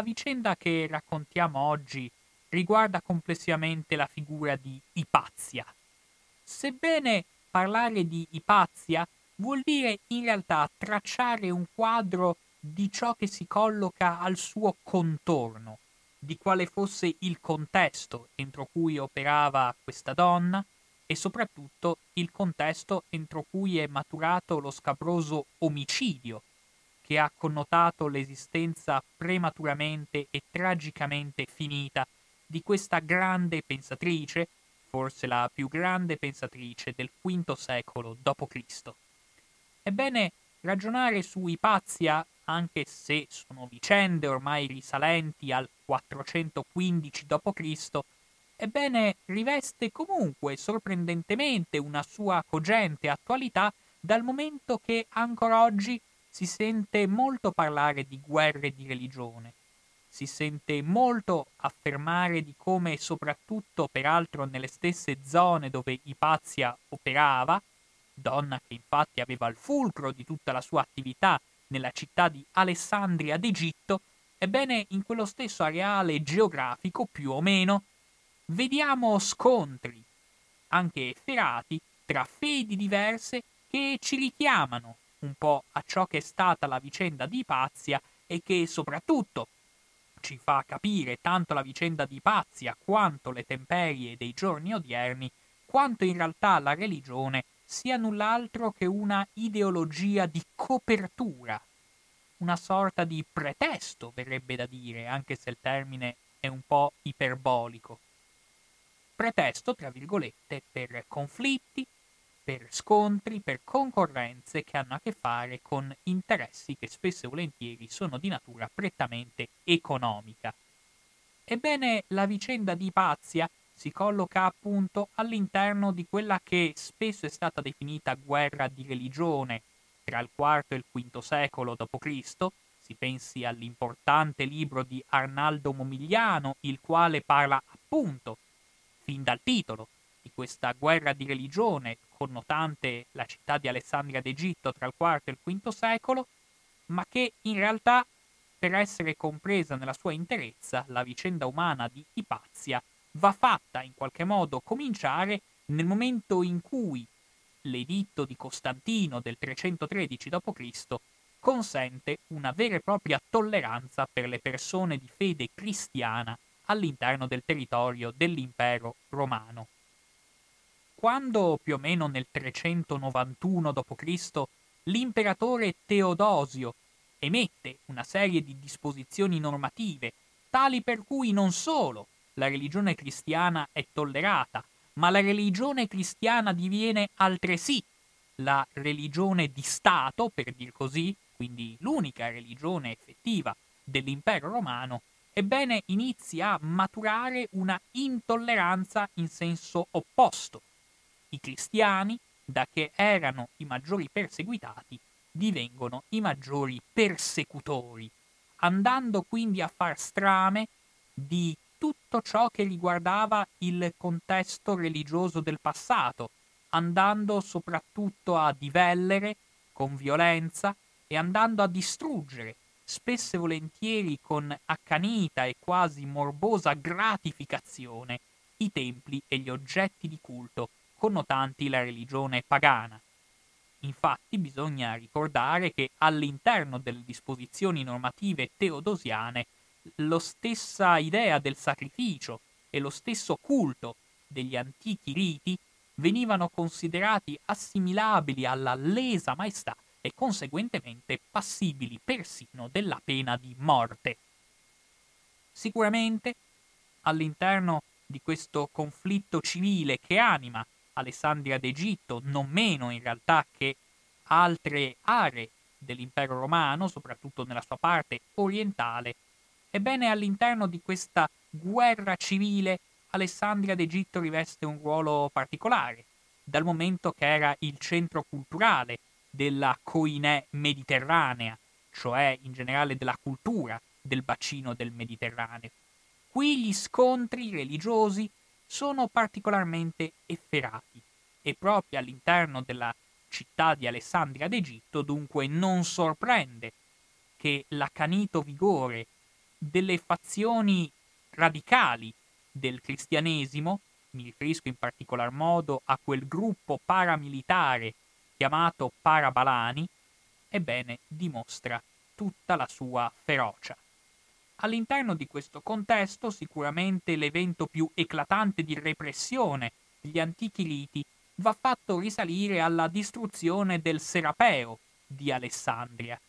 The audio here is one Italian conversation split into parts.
la vicenda che raccontiamo oggi riguarda complessivamente la figura di Ipazia. Sebbene parlare di Ipazia vuol dire in realtà tracciare un quadro di ciò che si colloca al suo contorno, di quale fosse il contesto entro cui operava questa donna e soprattutto il contesto entro cui è maturato lo scabroso omicidio che ha connotato l'esistenza prematuramente e tragicamente finita di questa grande pensatrice, forse la più grande pensatrice del V secolo d.C. Ebbene, ragionare su Ipazia, anche se sono vicende ormai risalenti al 415 d.C., ebbene riveste comunque sorprendentemente una sua cogente attualità dal momento che ancora oggi si sente molto parlare di guerre di religione, si sente molto affermare di come, soprattutto peraltro nelle stesse zone dove Ipazia operava, donna che infatti aveva il fulcro di tutta la sua attività nella città di Alessandria d'Egitto, ebbene in quello stesso areale geografico, più o meno, vediamo scontri, anche efferati, tra fedi diverse che ci richiamano un po' a ciò che è stata la vicenda di Ipazia e che soprattutto ci fa capire tanto la vicenda di Ipazia quanto le temperie dei giorni odierni, quanto in realtà la religione sia null'altro che una ideologia di copertura, una sorta di pretesto, verrebbe da dire, anche se il termine è un po' iperbolico. Pretesto, tra virgolette, per conflitti, per scontri, per concorrenze che hanno a che fare con interessi che spesso e volentieri sono di natura prettamente economica. Ebbene, la vicenda di Ipazia si colloca appunto all'interno di quella che spesso è stata definita guerra di religione tra il IV e il V secolo d.C., si pensi all'importante libro di Arnaldo Momigliano, il quale parla appunto, fin dal titolo, di questa guerra di religione connotante la città di Alessandria d'Egitto tra il IV e il V secolo, ma che in realtà, per essere compresa nella sua interezza, la vicenda umana di Ipazia va fatta in qualche modo cominciare nel momento in cui l'editto di Costantino del 313 d.C. consente una vera e propria tolleranza per le persone di fede cristiana all'interno del territorio dell'impero romano quando più o meno nel 391 d.C. l'imperatore Teodosio emette una serie di disposizioni normative tali per cui non solo la religione cristiana è tollerata, ma la religione cristiana diviene altresì la religione di Stato, per dir così, quindi l'unica religione effettiva dell'impero romano, ebbene inizia a maturare una intolleranza in senso opposto, i cristiani, da che erano i maggiori perseguitati, divengono i maggiori persecutori, andando quindi a far strame di tutto ciò che riguardava il contesto religioso del passato, andando soprattutto a divellere con violenza e andando a distruggere, spesso e volentieri con accanita e quasi morbosa gratificazione, i templi e gli oggetti di culto connotanti la religione pagana. Infatti bisogna ricordare che all'interno delle disposizioni normative teodosiane lo stessa idea del sacrificio e lo stesso culto degli antichi riti venivano considerati assimilabili alla lesa maestà e conseguentemente passibili persino della pena di morte. Sicuramente all'interno di questo conflitto civile che anima Alessandria d'Egitto, non meno in realtà che altre aree dell'impero romano, soprattutto nella sua parte orientale. Ebbene, all'interno di questa guerra civile, Alessandria d'Egitto riveste un ruolo particolare, dal momento che era il centro culturale della coinè mediterranea, cioè in generale della cultura del bacino del Mediterraneo. Qui gli scontri religiosi sono particolarmente efferati e proprio all'interno della città di Alessandria d'Egitto dunque non sorprende che l'accanito vigore delle fazioni radicali del cristianesimo, mi riferisco in particolar modo a quel gruppo paramilitare chiamato Parabalani, ebbene dimostra tutta la sua ferocia. All'interno di questo contesto, sicuramente l'evento più eclatante di repressione degli antichi riti va fatto risalire alla distruzione del Serapeo di Alessandria,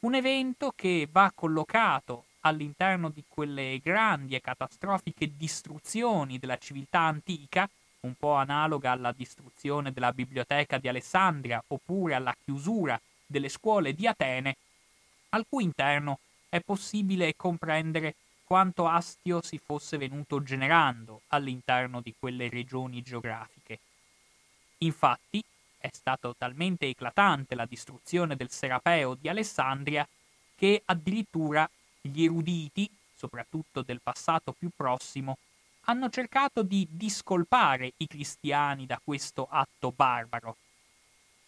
un evento che va collocato all'interno di quelle grandi e catastrofiche distruzioni della civiltà antica, un po' analoga alla distruzione della biblioteca di Alessandria oppure alla chiusura delle scuole di Atene, al cui interno è possibile comprendere quanto astio si fosse venuto generando all'interno di quelle regioni geografiche. Infatti, è stata talmente eclatante la distruzione del Serapeo di Alessandria che addirittura gli eruditi, soprattutto del passato più prossimo, hanno cercato di discolpare i cristiani da questo atto barbaro,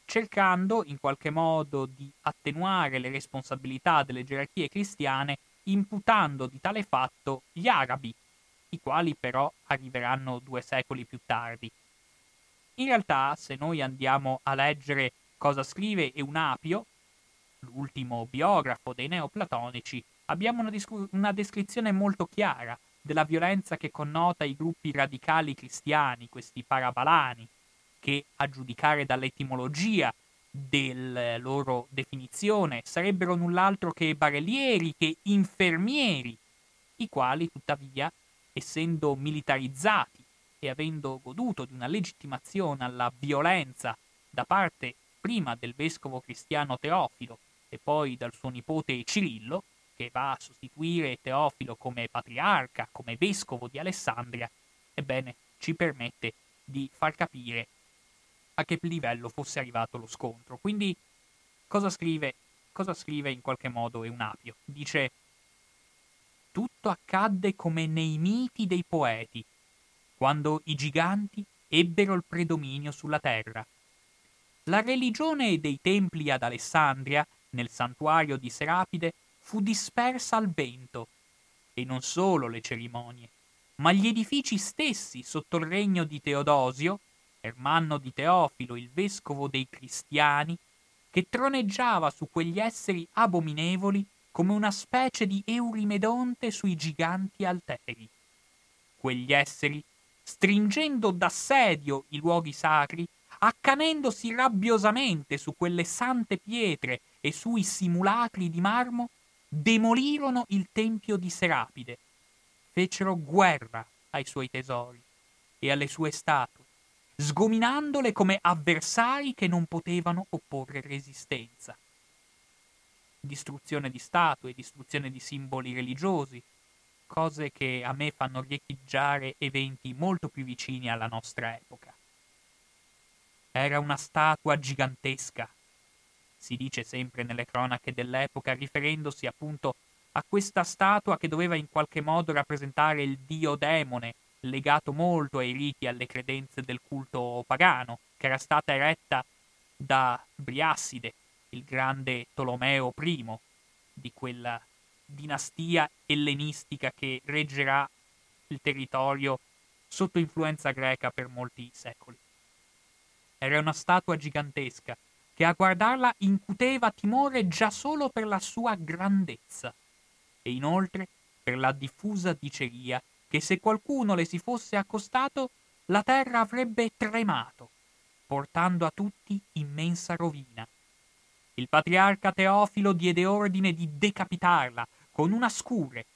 cercando in qualche modo di attenuare le responsabilità delle gerarchie cristiane imputando di tale fatto gli arabi, i quali però arriveranno due secoli più tardi. In realtà, se noi andiamo a leggere cosa scrive Eunapio, l'ultimo biografo dei neoplatonici, abbiamo una, discu- una descrizione molto chiara della violenza che connota i gruppi radicali cristiani, questi parabalani, che a giudicare dall'etimologia della loro definizione sarebbero null'altro che barellieri, che infermieri, i quali tuttavia, essendo militarizzati e avendo goduto di una legittimazione alla violenza da parte prima del vescovo cristiano Teofilo e poi dal suo nipote Cirillo, che va a sostituire Teofilo come patriarca, come vescovo di Alessandria, ebbene ci permette di far capire a che livello fosse arrivato lo scontro. Quindi cosa scrive, cosa scrive in qualche modo Eunapio? Dice tutto accadde come nei miti dei poeti, quando i giganti ebbero il predominio sulla terra. La religione dei templi ad Alessandria, nel santuario di Serapide, fu dispersa al vento, e non solo le cerimonie, ma gli edifici stessi sotto il regno di Teodosio Ermanno di Teofilo, il vescovo dei cristiani, che troneggiava su quegli esseri abominevoli come una specie di Eurimedonte sui giganti alteri. Quegli esseri, stringendo d'assedio i luoghi sacri, accanendosi rabbiosamente su quelle sante pietre e sui simulacri di marmo, demolirono il tempio di Serapide, fecero guerra ai suoi tesori e alle sue statue, sgominandole come avversari che non potevano opporre resistenza. Distruzione di statue, distruzione di simboli religiosi, cose che a me fanno riecheggiare eventi molto più vicini alla nostra epoca. Era una statua gigantesca, si dice sempre nelle cronache dell'epoca, riferendosi appunto a questa statua che doveva in qualche modo rappresentare il dio demone legato molto ai riti e alle credenze del culto pagano, che era stata eretta da Briasside, il grande Tolomeo I di quella dinastia ellenistica che reggerà il territorio sotto influenza greca per molti secoli. Era una statua gigantesca che a guardarla incuteva timore già solo per la sua grandezza e inoltre per la diffusa diceria che se qualcuno le si fosse accostato, la terra avrebbe tremato, portando a tutti immensa rovina. Il patriarca Teofilo diede ordine di decapitarla con una scure.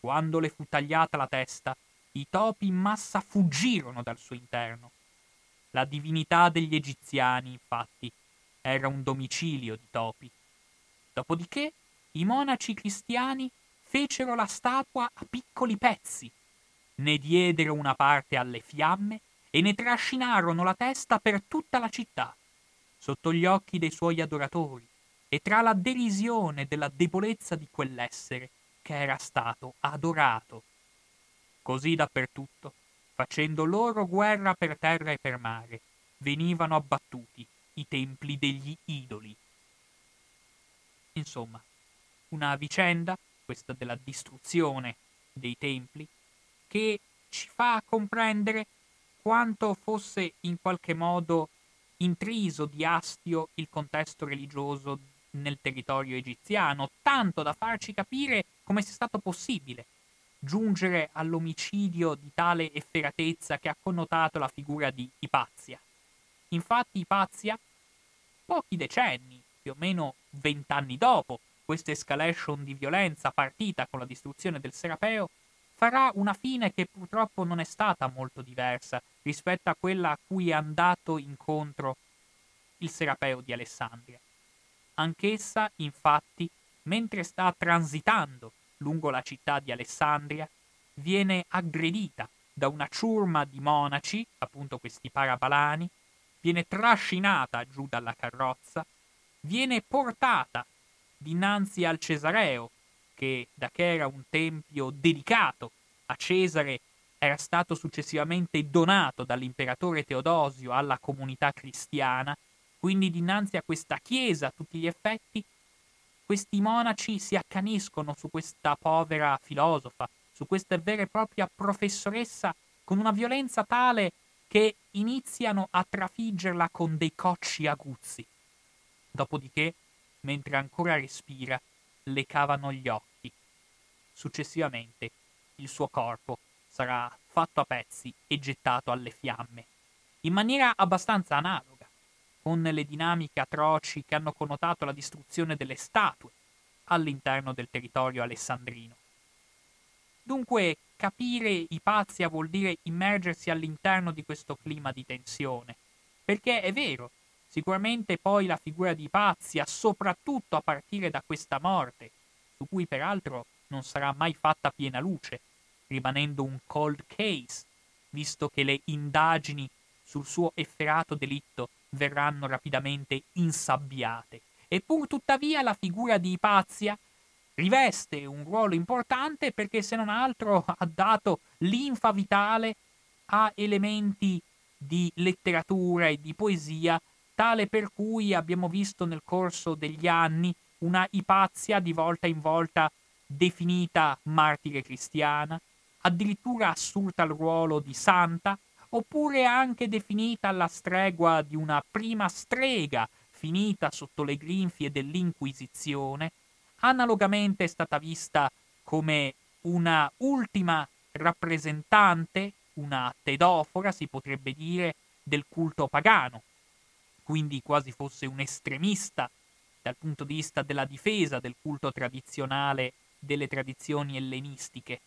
Quando le fu tagliata la testa, i topi in massa fuggirono dal suo interno. La divinità degli egiziani, infatti, era un domicilio di topi. Dopodiché i monaci cristiani fecero la statua a piccoli pezzi, ne diedero una parte alle fiamme e ne trascinarono la testa per tutta la città, sotto gli occhi dei suoi adoratori e tra la derisione della debolezza di quell'essere che era stato adorato. Così dappertutto, facendo loro guerra per terra e per mare, venivano abbattuti i templi degli idoli. Insomma, una vicenda questa della distruzione dei templi, che ci fa comprendere quanto fosse in qualche modo intriso di astio il contesto religioso nel territorio egiziano, tanto da farci capire come sia stato possibile giungere all'omicidio di tale efferatezza che ha connotato la figura di Ipazia. Infatti Ipazia, pochi decenni, più o meno vent'anni dopo questa escalation di violenza partita con la distruzione del Serapeo, farà una fine che purtroppo non è stata molto diversa rispetto a quella a cui è andato incontro il Serapeo di Alessandria. Anch'essa, infatti, mentre sta transitando lungo la città di Alessandria, viene aggredita da una ciurma di monaci, appunto questi parabalani, viene trascinata giù dalla carrozza, viene portata dinanzi al Cesareo, che da che era un tempio dedicato a Cesare era stato successivamente donato dall'imperatore Teodosio alla comunità cristiana, quindi dinanzi a questa chiesa a tutti gli effetti questi monaci si accaniscono su questa povera filosofa, su questa vera e propria professoressa, con una violenza tale che iniziano a trafiggerla con dei cocci aguzzi. Dopodiché, mentre ancora respira, le cavano gli occhi. Successivamente, il suo corpo sarà fatto a pezzi e gettato alle fiamme, in maniera abbastanza analoga con le dinamiche atroci che hanno connotato la distruzione delle statue all'interno del territorio alessandrino. Dunque, capire Ipazia vuol dire immergersi all'interno di questo clima di tensione, perché è vero, sicuramente poi la figura di Ipazia, soprattutto a partire da questa morte, su cui peraltro non sarà mai fatta piena luce, rimanendo un cold case, visto che le indagini sul suo efferato delitto verranno rapidamente insabbiate. E tuttavia la figura di Ipazia riveste un ruolo importante perché se non altro ha dato linfa vitale a elementi di letteratura e di poesia, tale per cui abbiamo visto nel corso degli anni una Ipazia di volta in volta definita martire cristiana, addirittura assurta al ruolo di santa, oppure anche definita alla stregua di una prima strega finita sotto le grinfie dell'Inquisizione, analogamente è stata vista come una ultima rappresentante, una tedofora si potrebbe dire, del culto pagano, quindi quasi fosse un estremista dal punto di vista della difesa del culto tradizionale delle tradizioni ellenistiche.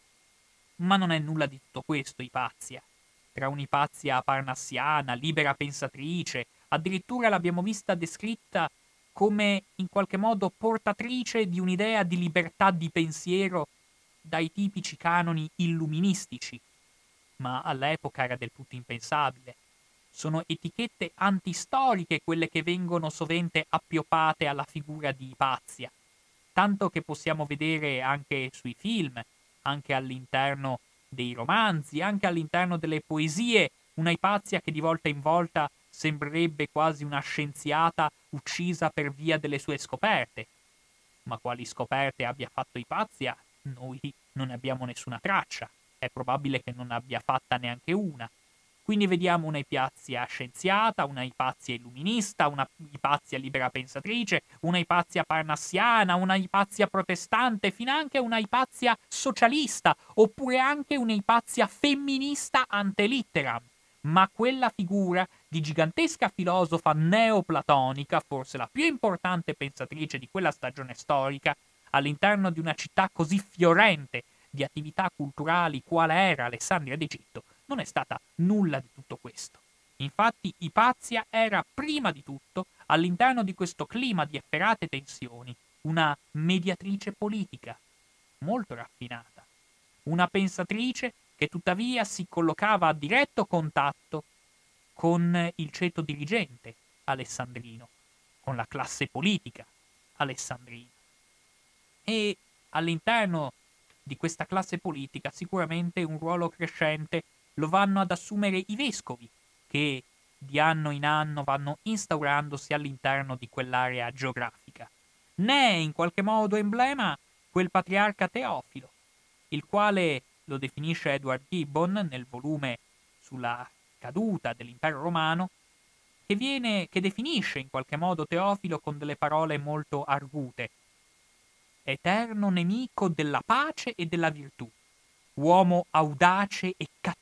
Ma non è nulla di tutto questo, Ipazia tra un'Ipazia parnassiana, libera pensatrice, addirittura l'abbiamo vista descritta come in qualche modo portatrice di un'idea di libertà di pensiero dai tipici canoni illuministici, ma all'epoca era del tutto impensabile. Sono etichette antistoriche quelle che vengono sovente appioppate alla figura di Ipazia, tanto che possiamo vedere anche sui film, anche all'interno dei romanzi, anche all'interno delle poesie, una Ipazia che di volta in volta sembrerebbe quasi una scienziata uccisa per via delle sue scoperte. Ma quali scoperte abbia fatto Ipazia, noi non ne abbiamo nessuna traccia. È probabile che non abbia fatta neanche una. Quindi vediamo una Ipazia scienziata, una Ipazia illuminista, una Ipazia libera pensatrice, una Ipazia parnassiana, una Ipazia protestante, finanche una Ipazia socialista, oppure anche una Ipazia femminista ante litteram. Ma quella figura di gigantesca filosofa neoplatonica, forse la più importante pensatrice di quella stagione storica, all'interno di una città così fiorente di attività culturali quale era Alessandria d'Egitto, non è stata nulla di tutto questo. Infatti Ipazia era prima di tutto, all'interno di questo clima di efferate tensioni, una mediatrice politica, molto raffinata, una pensatrice che tuttavia si collocava a diretto contatto con il ceto dirigente alessandrino, con la classe politica alessandrina. E all'interno di questa classe politica sicuramente un ruolo crescente lo vanno ad assumere i vescovi, che di anno in anno vanno instaurandosi all'interno di quell'area geografica. Ne è in qualche modo emblema quel patriarca Teofilo, il quale lo definisce Edward Gibbon nel volume sulla caduta dell'impero romano, che, viene, che definisce in qualche modo Teofilo con delle parole molto argute. Eterno nemico della pace e della virtù, uomo audace e cattivo,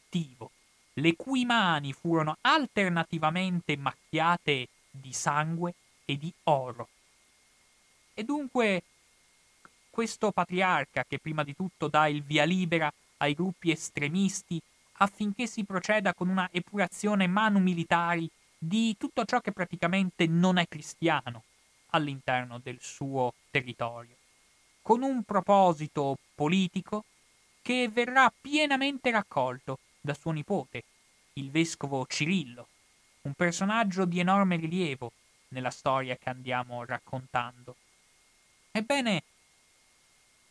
le cui mani furono alternativamente macchiate di sangue e di oro. E dunque questo patriarca che prima di tutto dà il via libera ai gruppi estremisti affinché si proceda con una epurazione manu militari di tutto ciò che praticamente non è cristiano all'interno del suo territorio, con un proposito politico che verrà pienamente raccolto da suo nipote, il vescovo Cirillo, un personaggio di enorme rilievo nella storia che andiamo raccontando. Ebbene,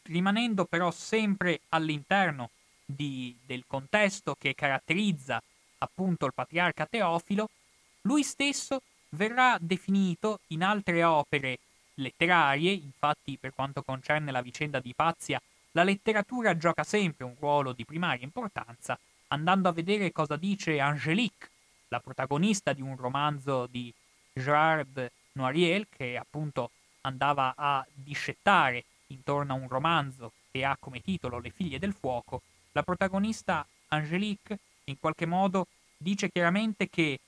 rimanendo però sempre all'interno di, del contesto che caratterizza appunto il patriarca Teofilo, lui stesso verrà definito in altre opere letterarie, infatti per quanto concerne la vicenda di Pazia, la letteratura gioca sempre un ruolo di primaria importanza, andando a vedere cosa dice Angélique, la protagonista di un romanzo di Gerard Noiriel, che appunto andava a discettare intorno a un romanzo che ha come titolo Le figlie del fuoco, la protagonista Angélique in qualche modo dice chiaramente che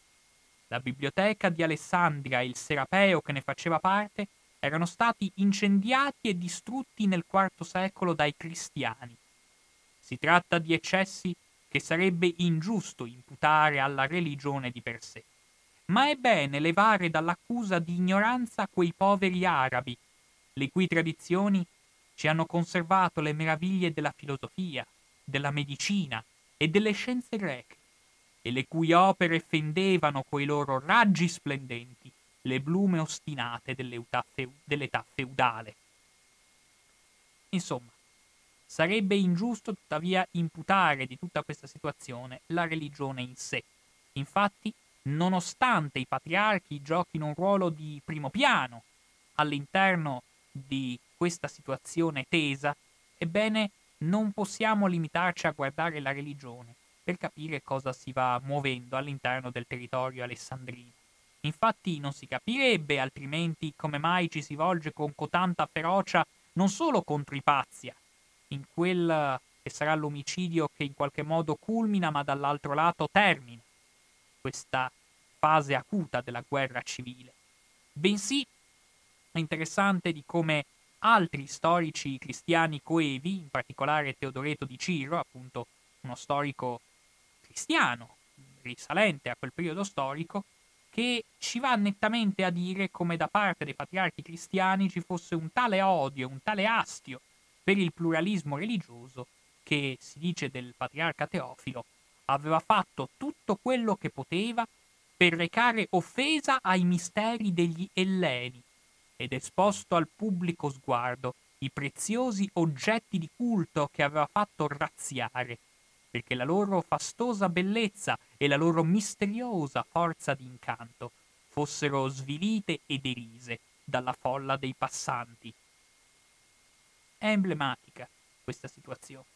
la biblioteca di Alessandria e il serapeo che ne faceva parte erano stati incendiati e distrutti nel IV secolo dai cristiani. Si tratta di eccessi che sarebbe ingiusto imputare alla religione di per sé. Ma è bene levare dall'accusa di ignoranza quei poveri arabi, le cui tradizioni ci hanno conservato le meraviglie della filosofia, della medicina e delle scienze greche, e le cui opere fendevano coi loro raggi splendenti le blume ostinate dell'età feudale. Insomma, sarebbe ingiusto tuttavia imputare di tutta questa situazione la religione in sé. Infatti, nonostante i patriarchi giochino un ruolo di primo piano all'interno di questa situazione tesa, ebbene non possiamo limitarci a guardare la religione per capire cosa si va muovendo all'interno del territorio alessandrino. Infatti non si capirebbe altrimenti come mai ci si volge con cotanta ferocia non solo contro i Pazia, in quel che sarà l'omicidio che in qualche modo culmina ma dall'altro lato termina questa fase acuta della guerra civile, bensì è interessante di come altri storici cristiani coevi, in particolare Teodoreto di Ciro, appunto uno storico cristiano risalente a quel periodo storico, che ci va nettamente a dire come da parte dei patriarchi cristiani ci fosse un tale odio, un tale astio per il pluralismo religioso che, si dice del patriarca Teofilo, aveva fatto tutto quello che poteva per recare offesa ai misteri degli Elleni ed esposto al pubblico sguardo i preziosi oggetti di culto che aveva fatto razziare, perché la loro fastosa bellezza e la loro misteriosa forza d'incanto fossero svilite e derise dalla folla dei passanti. È emblematica questa situazione,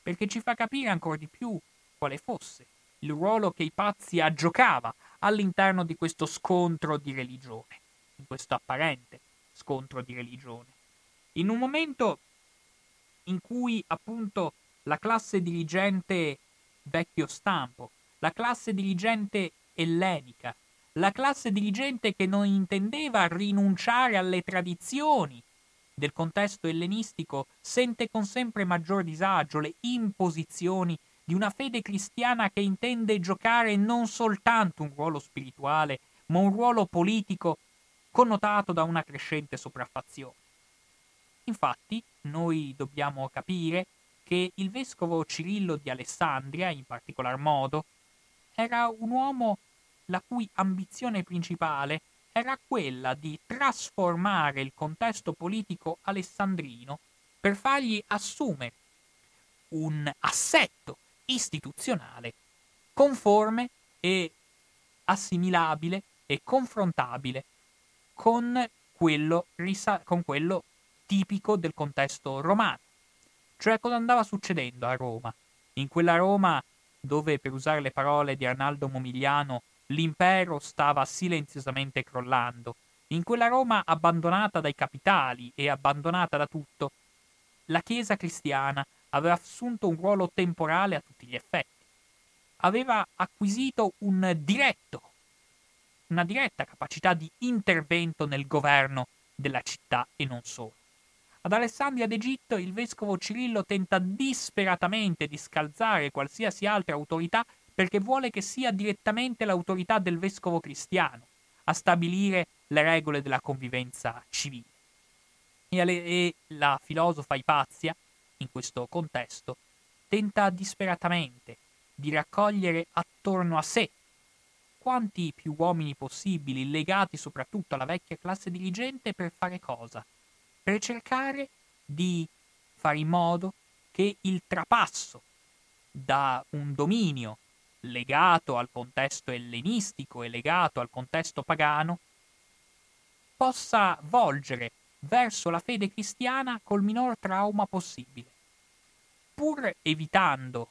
perché ci fa capire ancora di più quale fosse il ruolo che i pazzi aggiocava all'interno di questo scontro di religione in questo apparente scontro di religione. In un momento in cui appunto la classe dirigente vecchio stampo, la classe dirigente ellenica, la classe dirigente che non intendeva rinunciare alle tradizioni del contesto ellenistico, sente con sempre maggior disagio le imposizioni di una fede cristiana che intende giocare non soltanto un ruolo spirituale, ma un ruolo politico connotato da una crescente sopraffazione. Infatti, noi dobbiamo capire che il vescovo Cirillo di Alessandria, in particolar modo, era un uomo la cui ambizione principale era quella di trasformare il contesto politico alessandrino per fargli assumere un assetto istituzionale conforme e assimilabile e confrontabile con quello, risa- con quello tipico del contesto romano. Cioè cosa andava succedendo a Roma? In quella Roma dove, per usare le parole di Arnaldo Momigliano, l'impero stava silenziosamente crollando, in quella Roma abbandonata dai capitali e abbandonata da tutto, la Chiesa cristiana aveva assunto un ruolo temporale a tutti gli effetti. Aveva acquisito un diretto, una diretta capacità di intervento nel governo della città e non solo. Ad Alessandria d'Egitto il vescovo Cirillo tenta disperatamente di scalzare qualsiasi altra autorità perché vuole che sia direttamente l'autorità del vescovo cristiano a stabilire le regole della convivenza civile. E, la filosofa Ipazia, in questo contesto, tenta disperatamente di raccogliere attorno a sé quanti più uomini possibili, legati soprattutto alla vecchia classe dirigente, per fare cosa? Per cercare di fare in modo che il trapasso da un dominio legato al contesto ellenistico e legato al contesto pagano possa volgere verso la fede cristiana col minor trauma possibile, pur evitando,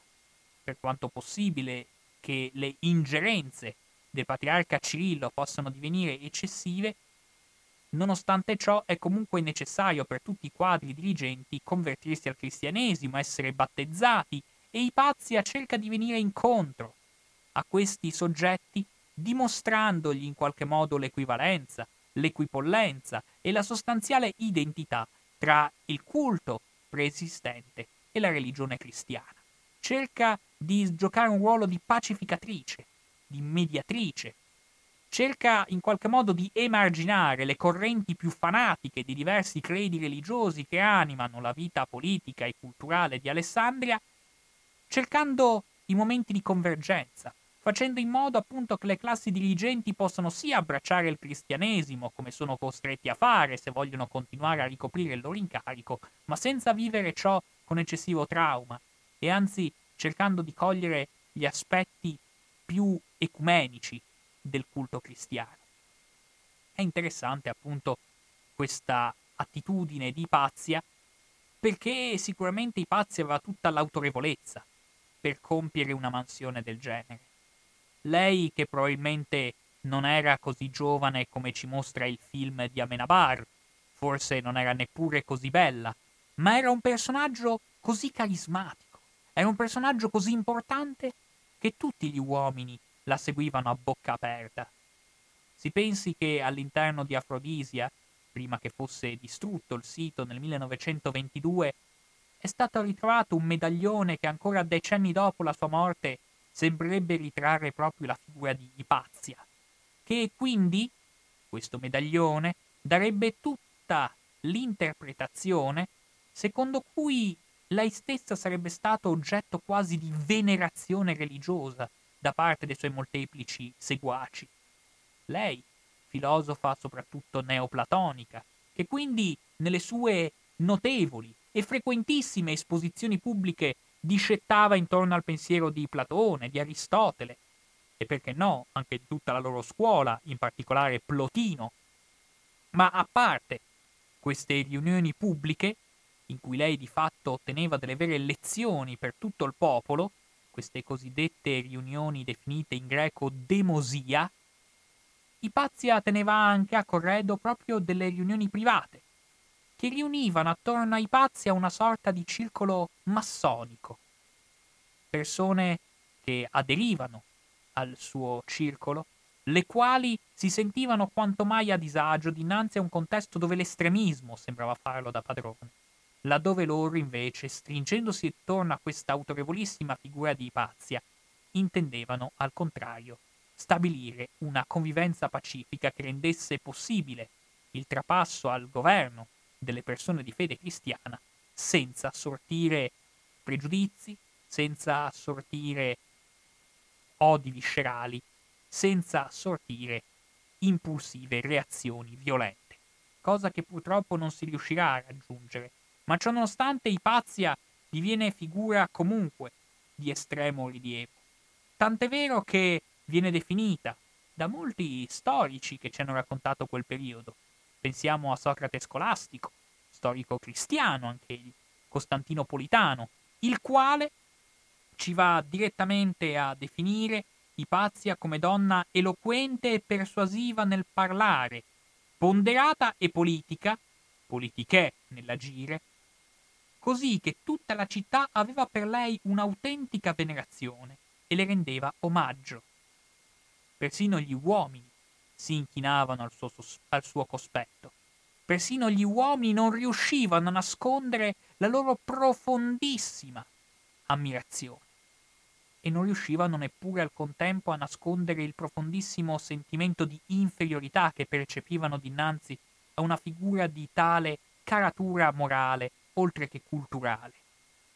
per quanto possibile, che le ingerenze del patriarca Cirillo possano divenire eccessive, nonostante ciò è comunque necessario per tutti i quadri dirigenti convertirsi al cristianesimo, essere battezzati e Ipazia cerca di venire incontro a questi soggetti dimostrandogli in qualche modo l'equivalenza, l'equipollenza e la sostanziale identità tra il culto preesistente e la religione cristiana. Cerca di giocare un ruolo di pacificatrice, di mediatrice. Cerca in qualche modo di emarginare le correnti più fanatiche di diversi credi religiosi che animano la vita politica e culturale di Alessandria, cercando i momenti di convergenza, facendo in modo appunto che le classi dirigenti possano sia abbracciare il cristianesimo, come sono costretti a fare se vogliono continuare a ricoprire il loro incarico, ma senza vivere ciò con eccessivo trauma, e anzi cercando di cogliere gli aspetti più ecumenici del culto cristiano. È interessante appunto questa attitudine di Ipazia perché sicuramente Ipazia aveva tutta l'autorevolezza per compiere una mansione del genere. Lei che probabilmente non era così giovane come ci mostra il film di Amenabar, forse non era neppure così bella, ma era un personaggio così carismatico, era un personaggio così importante che tutti gli uomini la seguivano a bocca aperta. Si pensi che all'interno di Afrodisia, prima che fosse distrutto il sito nel 1922, è stato ritrovato un medaglione che ancora decenni dopo la sua morte sembrerebbe ritrarre proprio la figura di Ipazia, che quindi questo medaglione darebbe tutta l'interpretazione secondo cui lei stessa sarebbe stato oggetto quasi di venerazione religiosa da parte dei suoi molteplici seguaci. Lei, filosofa soprattutto neoplatonica, che quindi nelle sue notevoli e frequentissime esposizioni pubbliche discettava intorno al pensiero di Platone, di Aristotele, e perché no, anche tutta la loro scuola, in particolare Plotino. Ma a parte queste riunioni pubbliche, in cui lei di fatto otteneva delle vere lezioni per tutto il popolo, queste cosiddette riunioni definite in greco demosia, Ipazia teneva anche a Corredo proprio delle riunioni private, che riunivano attorno a Ipazia una sorta di circolo massonico. Persone che aderivano al suo circolo, le quali si sentivano quanto mai a disagio dinanzi a un contesto dove l'estremismo sembrava farlo da padrone, laddove loro invece, stringendosi attorno a questa autorevolissima figura di Ipazia, intendevano, al contrario, stabilire una convivenza pacifica che rendesse possibile il trapasso al governo delle persone di fede cristiana senza sortire pregiudizi, senza sortire odi viscerali, senza sortire impulsive reazioni violente, cosa che purtroppo non si riuscirà a raggiungere, ma ciononostante Ipazia diviene figura comunque di estremo rilievo. Tant'è vero che viene definita da molti storici che ci hanno raccontato quel periodo Pensiamo a Socrate scolastico, storico cristiano, anche costantinopolitano, il quale ci va direttamente a definire Ipazia come donna eloquente e persuasiva nel parlare, ponderata e politica, politichè nell'agire, così che tutta la città aveva per lei un'autentica venerazione e le rendeva omaggio. Persino gli uomini si inchinavano al suo, al suo cospetto. Persino gli uomini non riuscivano a nascondere la loro profondissima ammirazione e non riuscivano neppure al contempo a nascondere il profondissimo sentimento di inferiorità che percepivano dinanzi a una figura di tale caratura morale, oltre che culturale.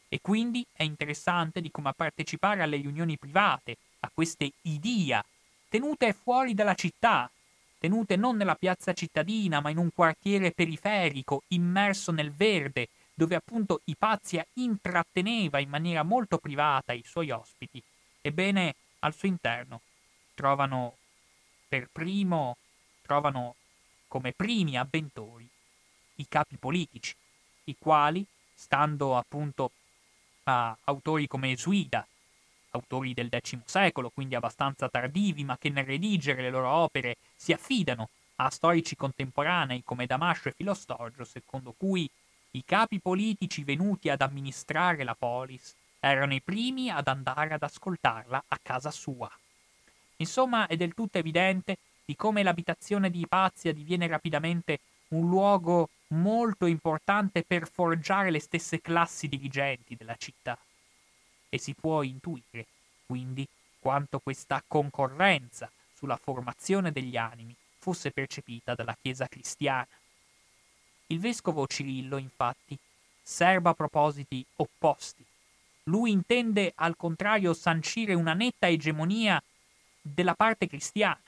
E quindi è interessante di come a partecipare alle riunioni private, a queste idia, tenute fuori dalla città, tenute non nella piazza cittadina, ma in un quartiere periferico, immerso nel verde, dove appunto Ipazia intratteneva in maniera molto privata i suoi ospiti, ebbene al suo interno trovano per primo, trovano come primi avventori i capi politici, i quali, stando appunto a autori come Suida, autori del X secolo, quindi abbastanza tardivi, ma che nel redigere le loro opere si affidano a storici contemporanei come Damascio e Filostorgio, secondo cui i capi politici venuti ad amministrare la polis erano i primi ad andare ad ascoltarla a casa sua. Insomma, è del tutto evidente di come l'abitazione di Ipazia diviene rapidamente un luogo molto importante per forgiare le stesse classi dirigenti della città. E si può intuire, quindi, quanto questa concorrenza sulla formazione degli animi fosse percepita dalla Chiesa cristiana. Il vescovo Cirillo, infatti, serba propositi opposti. Lui intende al contrario sancire una netta egemonia della parte cristiana,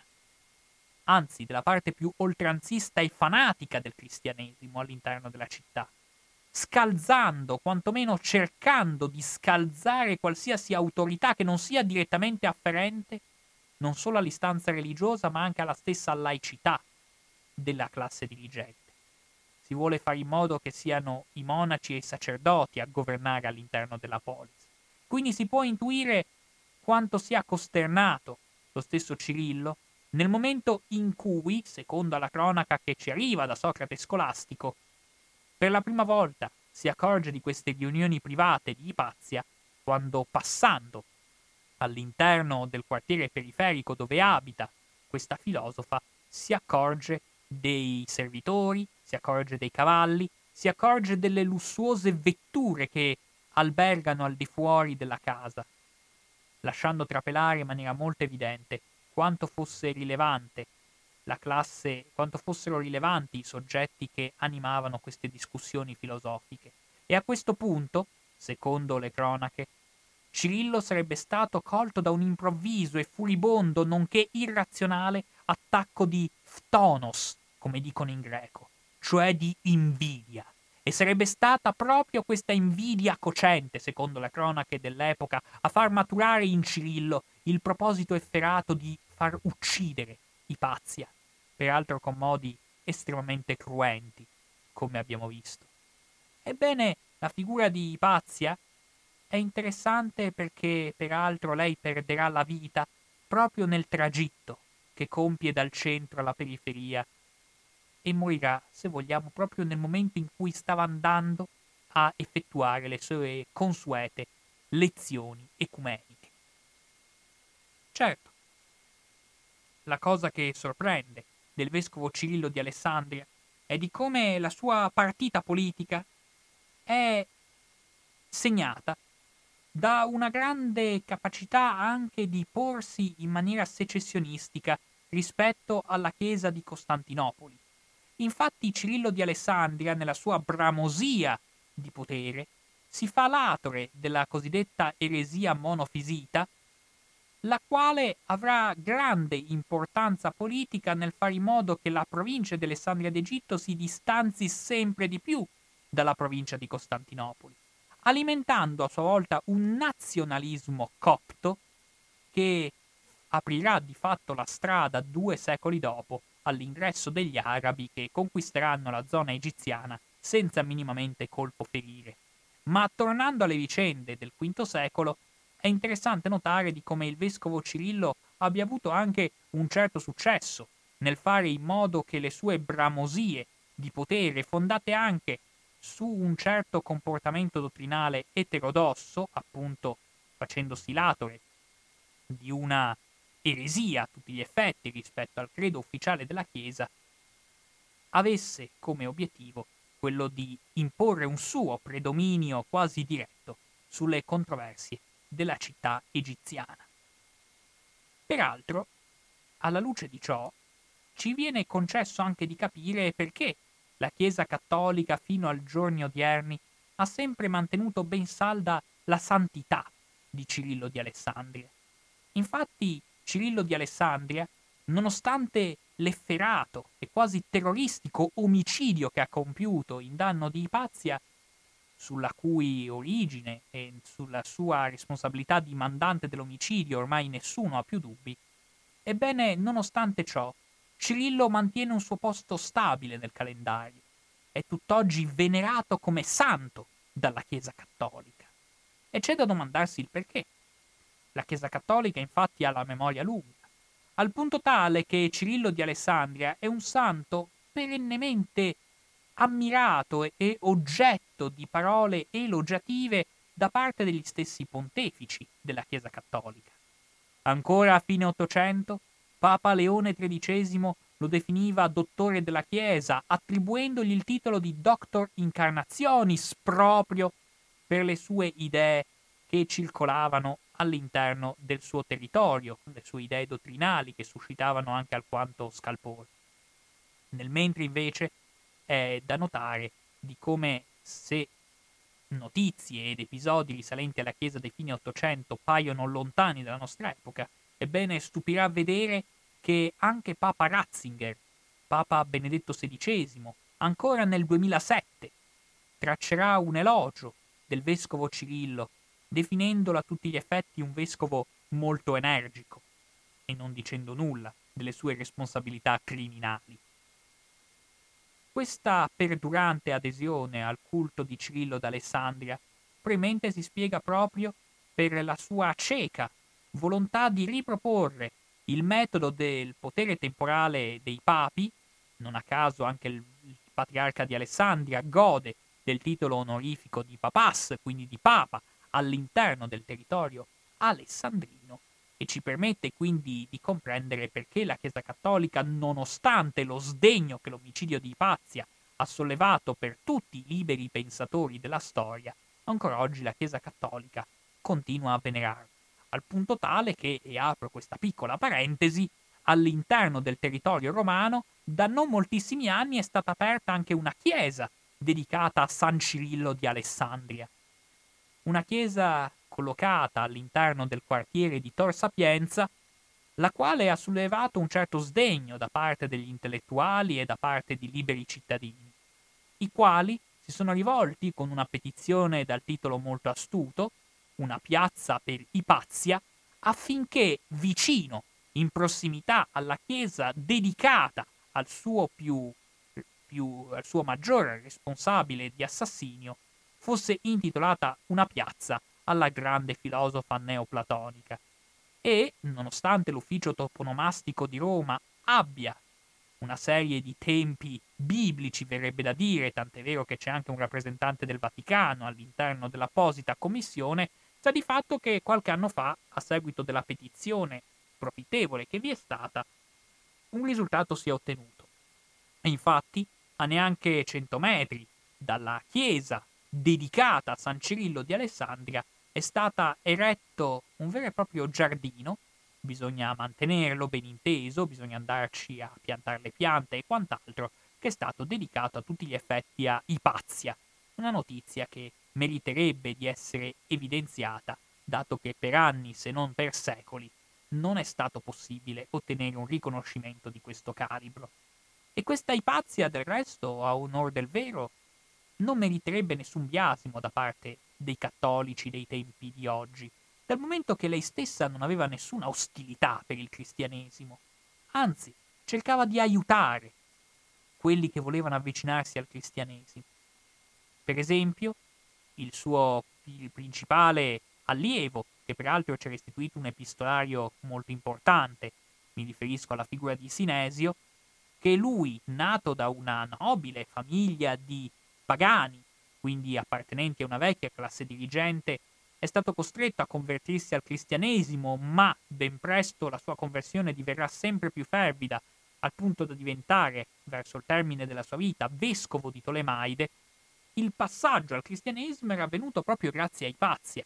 anzi della parte più oltranzista e fanatica del cristianesimo all'interno della città, scalzando, quantomeno cercando di scalzare qualsiasi autorità che non sia direttamente afferente non solo all'istanza religiosa ma anche alla stessa laicità della classe dirigente si vuole fare in modo che siano i monaci e i sacerdoti a governare all'interno della polis. Quindi si può intuire quanto sia costernato lo stesso Cirillo nel momento in cui, secondo la cronaca che ci arriva da Socrate scolastico, per la prima volta si accorge di queste riunioni private di Ipazia quando passando all'interno del quartiere periferico dove abita questa filosofa si accorge dei servitori, si accorge dei cavalli, si accorge delle lussuose vetture che albergano al di fuori della casa, lasciando trapelare in maniera molto evidente quanto fosse rilevante la classe, quanto fossero rilevanti i soggetti che animavano queste discussioni filosofiche. E a questo punto, secondo le cronache, Cirillo sarebbe stato colto da un improvviso e furibondo, nonché irrazionale, attacco di phtonos, come dicono in greco, cioè di invidia. E sarebbe stata proprio questa invidia cocente, secondo le cronache dell'epoca, a far maturare in Cirillo il proposito efferato di far uccidere Ipazia, peraltro con modi estremamente cruenti, come abbiamo visto. Ebbene, la figura di Ipazia è interessante perché, peraltro, lei perderà la vita proprio nel tragitto che compie dal centro alla periferia e morirà, se vogliamo, proprio nel momento in cui stava andando a effettuare le sue consuete lezioni ecumeniche. Certo, la cosa che sorprende del vescovo Cirillo di Alessandria è di come la sua partita politica è segnata da una grande capacità anche di porsi in maniera secessionistica rispetto alla Chiesa di Costantinopoli. Infatti Cirillo di Alessandria, nella sua bramosia di potere, si fa latore della cosiddetta eresia monofisita, la quale avrà grande importanza politica nel fare in modo che la provincia di Alessandria d'Egitto si distanzi sempre di più dalla provincia di Costantinopoli, alimentando a sua volta un nazionalismo copto che aprirà di fatto la strada due secoli dopo all'ingresso degli arabi che conquisteranno la zona egiziana senza minimamente colpo ferire. Ma tornando alle vicende del V secolo, è interessante notare di come il vescovo Cirillo abbia avuto anche un certo successo nel fare in modo che le sue bramosie di potere, fondate anche su un certo comportamento dottrinale eterodosso, appunto facendosi latore di una eresia a tutti gli effetti rispetto al credo ufficiale della Chiesa, avesse come obiettivo quello di imporre un suo predominio quasi diretto sulle controversie della città egiziana. Peraltro, alla luce di ciò, ci viene concesso anche di capire perché la Chiesa cattolica fino al giorni odierni ha sempre mantenuto ben salda la santità di Cirillo di Alessandria. Infatti Cirillo di Alessandria, nonostante l'efferato e quasi terroristico omicidio che ha compiuto in danno di Ipazia, sulla cui origine e sulla sua responsabilità di mandante dell'omicidio ormai nessuno ha più dubbi, ebbene, nonostante ciò, Cirillo mantiene un suo posto stabile nel calendario. È tutt'oggi venerato come santo dalla Chiesa cattolica. E c'è da domandarsi il perché. La Chiesa cattolica infatti ha la memoria lunga, al punto tale che Cirillo di Alessandria è un santo perennemente ammirato e oggetto di parole elogiative da parte degli stessi pontefici della Chiesa cattolica. Ancora a fine Ottocento Papa Leone XIII lo definiva dottore della Chiesa, attribuendogli il titolo di Doctor Incarnationis proprio per le sue idee che circolavano all'interno del suo territorio, le sue idee dottrinali che suscitavano anche alquanto scalpore. Nel mentre invece è da notare di come se notizie ed episodi risalenti alla Chiesa dei fine Ottocento paiono lontani dalla nostra epoca, Ebbene, stupirà vedere che anche Papa Ratzinger, Papa Benedetto XVI, ancora nel 2007, traccerà un elogio del vescovo Cirillo, definendolo a tutti gli effetti un vescovo molto energico e non dicendo nulla delle sue responsabilità criminali. Questa perdurante adesione al culto di Cirillo d'Alessandria probabilmente si spiega proprio per la sua cieca volontà di riproporre il metodo del potere temporale dei papi, non a caso anche il patriarca di Alessandria gode del titolo onorifico di papas, quindi di papa, all'interno del territorio alessandrino e ci permette quindi di comprendere perché la Chiesa Cattolica, nonostante lo sdegno che l'omicidio di Ipazia ha sollevato per tutti i liberi pensatori della storia, ancora oggi la Chiesa Cattolica continua a venerarlo al punto tale che, e apro questa piccola parentesi, all'interno del territorio romano da non moltissimi anni è stata aperta anche una chiesa dedicata a San Cirillo di Alessandria. Una chiesa collocata all'interno del quartiere di Tor Sapienza, la quale ha sollevato un certo sdegno da parte degli intellettuali e da parte di liberi cittadini, i quali si sono rivolti con una petizione dal titolo molto astuto una piazza per Ipazia, affinché vicino, in prossimità alla chiesa dedicata al suo, più, al suo maggiore responsabile di assassinio, fosse intitolata una piazza alla grande filosofa neoplatonica. E, nonostante l'ufficio toponomastico di Roma abbia una serie di tempi biblici, verrebbe da dire, tant'è vero che c'è anche un rappresentante del Vaticano all'interno dell'apposita commissione, Sta di fatto che qualche anno fa, a seguito della petizione profittevole che vi è stata, un risultato si è ottenuto. E infatti, a neanche 100 metri dalla chiesa dedicata a San Cirillo di Alessandria, è stata eretto un vero e proprio giardino, bisogna mantenerlo ben inteso, bisogna andarci a piantare le piante e quant'altro, che è stato dedicato a tutti gli effetti a Ipazia, una notizia che meriterebbe di essere evidenziata, dato che per anni, se non per secoli, non è stato possibile ottenere un riconoscimento di questo calibro. E questa ipazia, del resto, a onor del vero, non meriterebbe nessun biasimo da parte dei cattolici dei tempi di oggi, dal momento che lei stessa non aveva nessuna ostilità per il cristianesimo, anzi cercava di aiutare quelli che volevano avvicinarsi al cristianesimo. Per esempio, il suo il principale allievo, che peraltro ci ha restituito un epistolario molto importante, mi riferisco alla figura di Sinesio, che lui, nato da una nobile famiglia di pagani, quindi appartenenti a una vecchia classe dirigente, è stato costretto a convertirsi al cristianesimo, ma ben presto la sua conversione diverrà sempre più fervida, al punto da diventare, verso il termine della sua vita, vescovo di Tolemaide, il passaggio al cristianesimo era avvenuto proprio grazie a Ipazia,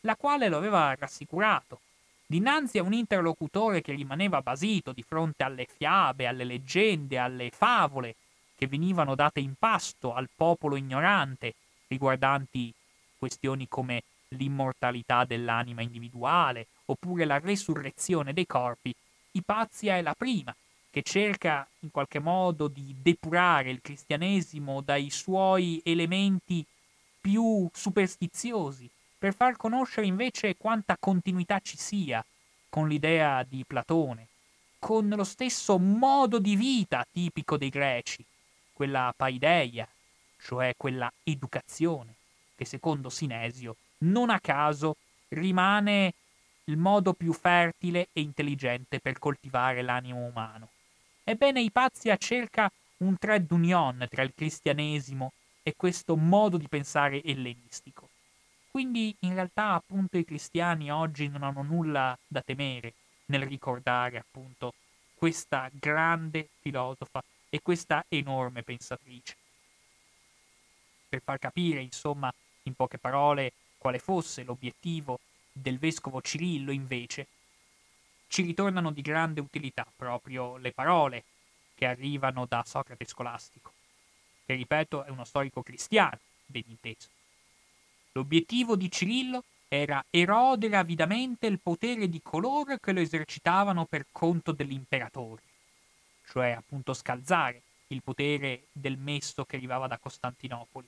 la quale lo aveva rassicurato. Dinanzi a un interlocutore che rimaneva basito di fronte alle fiabe, alle leggende, alle favole che venivano date in pasto al popolo ignorante riguardanti questioni come l'immortalità dell'anima individuale oppure la resurrezione dei corpi, Ipazia è la prima che cerca in qualche modo di depurare il cristianesimo dai suoi elementi più superstiziosi, per far conoscere invece quanta continuità ci sia con l'idea di Platone, con lo stesso modo di vita tipico dei greci, quella paideia, cioè quella educazione, che secondo Sinesio non a caso rimane il modo più fertile e intelligente per coltivare l'animo umano. Ebbene, Ipazia cerca un trade union tra il cristianesimo e questo modo di pensare ellenistico. Quindi in realtà appunto i cristiani oggi non hanno nulla da temere nel ricordare appunto questa grande filosofa e questa enorme pensatrice. Per far capire, insomma, in poche parole, quale fosse l'obiettivo del vescovo Cirillo, invece, ci ritornano di grande utilità proprio le parole che arrivano da Socrate scolastico, che ripeto è uno storico cristiano, ben inteso. L'obiettivo di Cirillo era erodere avidamente il potere di coloro che lo esercitavano per conto dell'imperatore, cioè appunto scalzare il potere del messo che arrivava da Costantinopoli.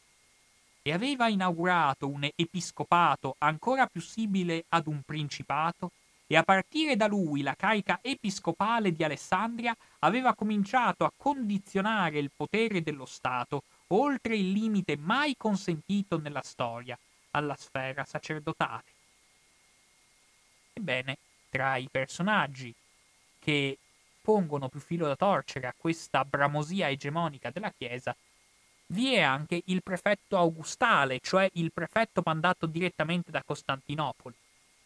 E aveva inaugurato un episcopato ancora più simile ad un principato e a partire da lui la carica episcopale di Alessandria aveva cominciato a condizionare il potere dello Stato oltre il limite mai consentito nella storia alla sfera sacerdotale. Ebbene, tra i personaggi che pongono più filo da torcere a questa bramosia egemonica della Chiesa, vi è anche il prefetto augustale, cioè il prefetto mandato direttamente da Costantinopoli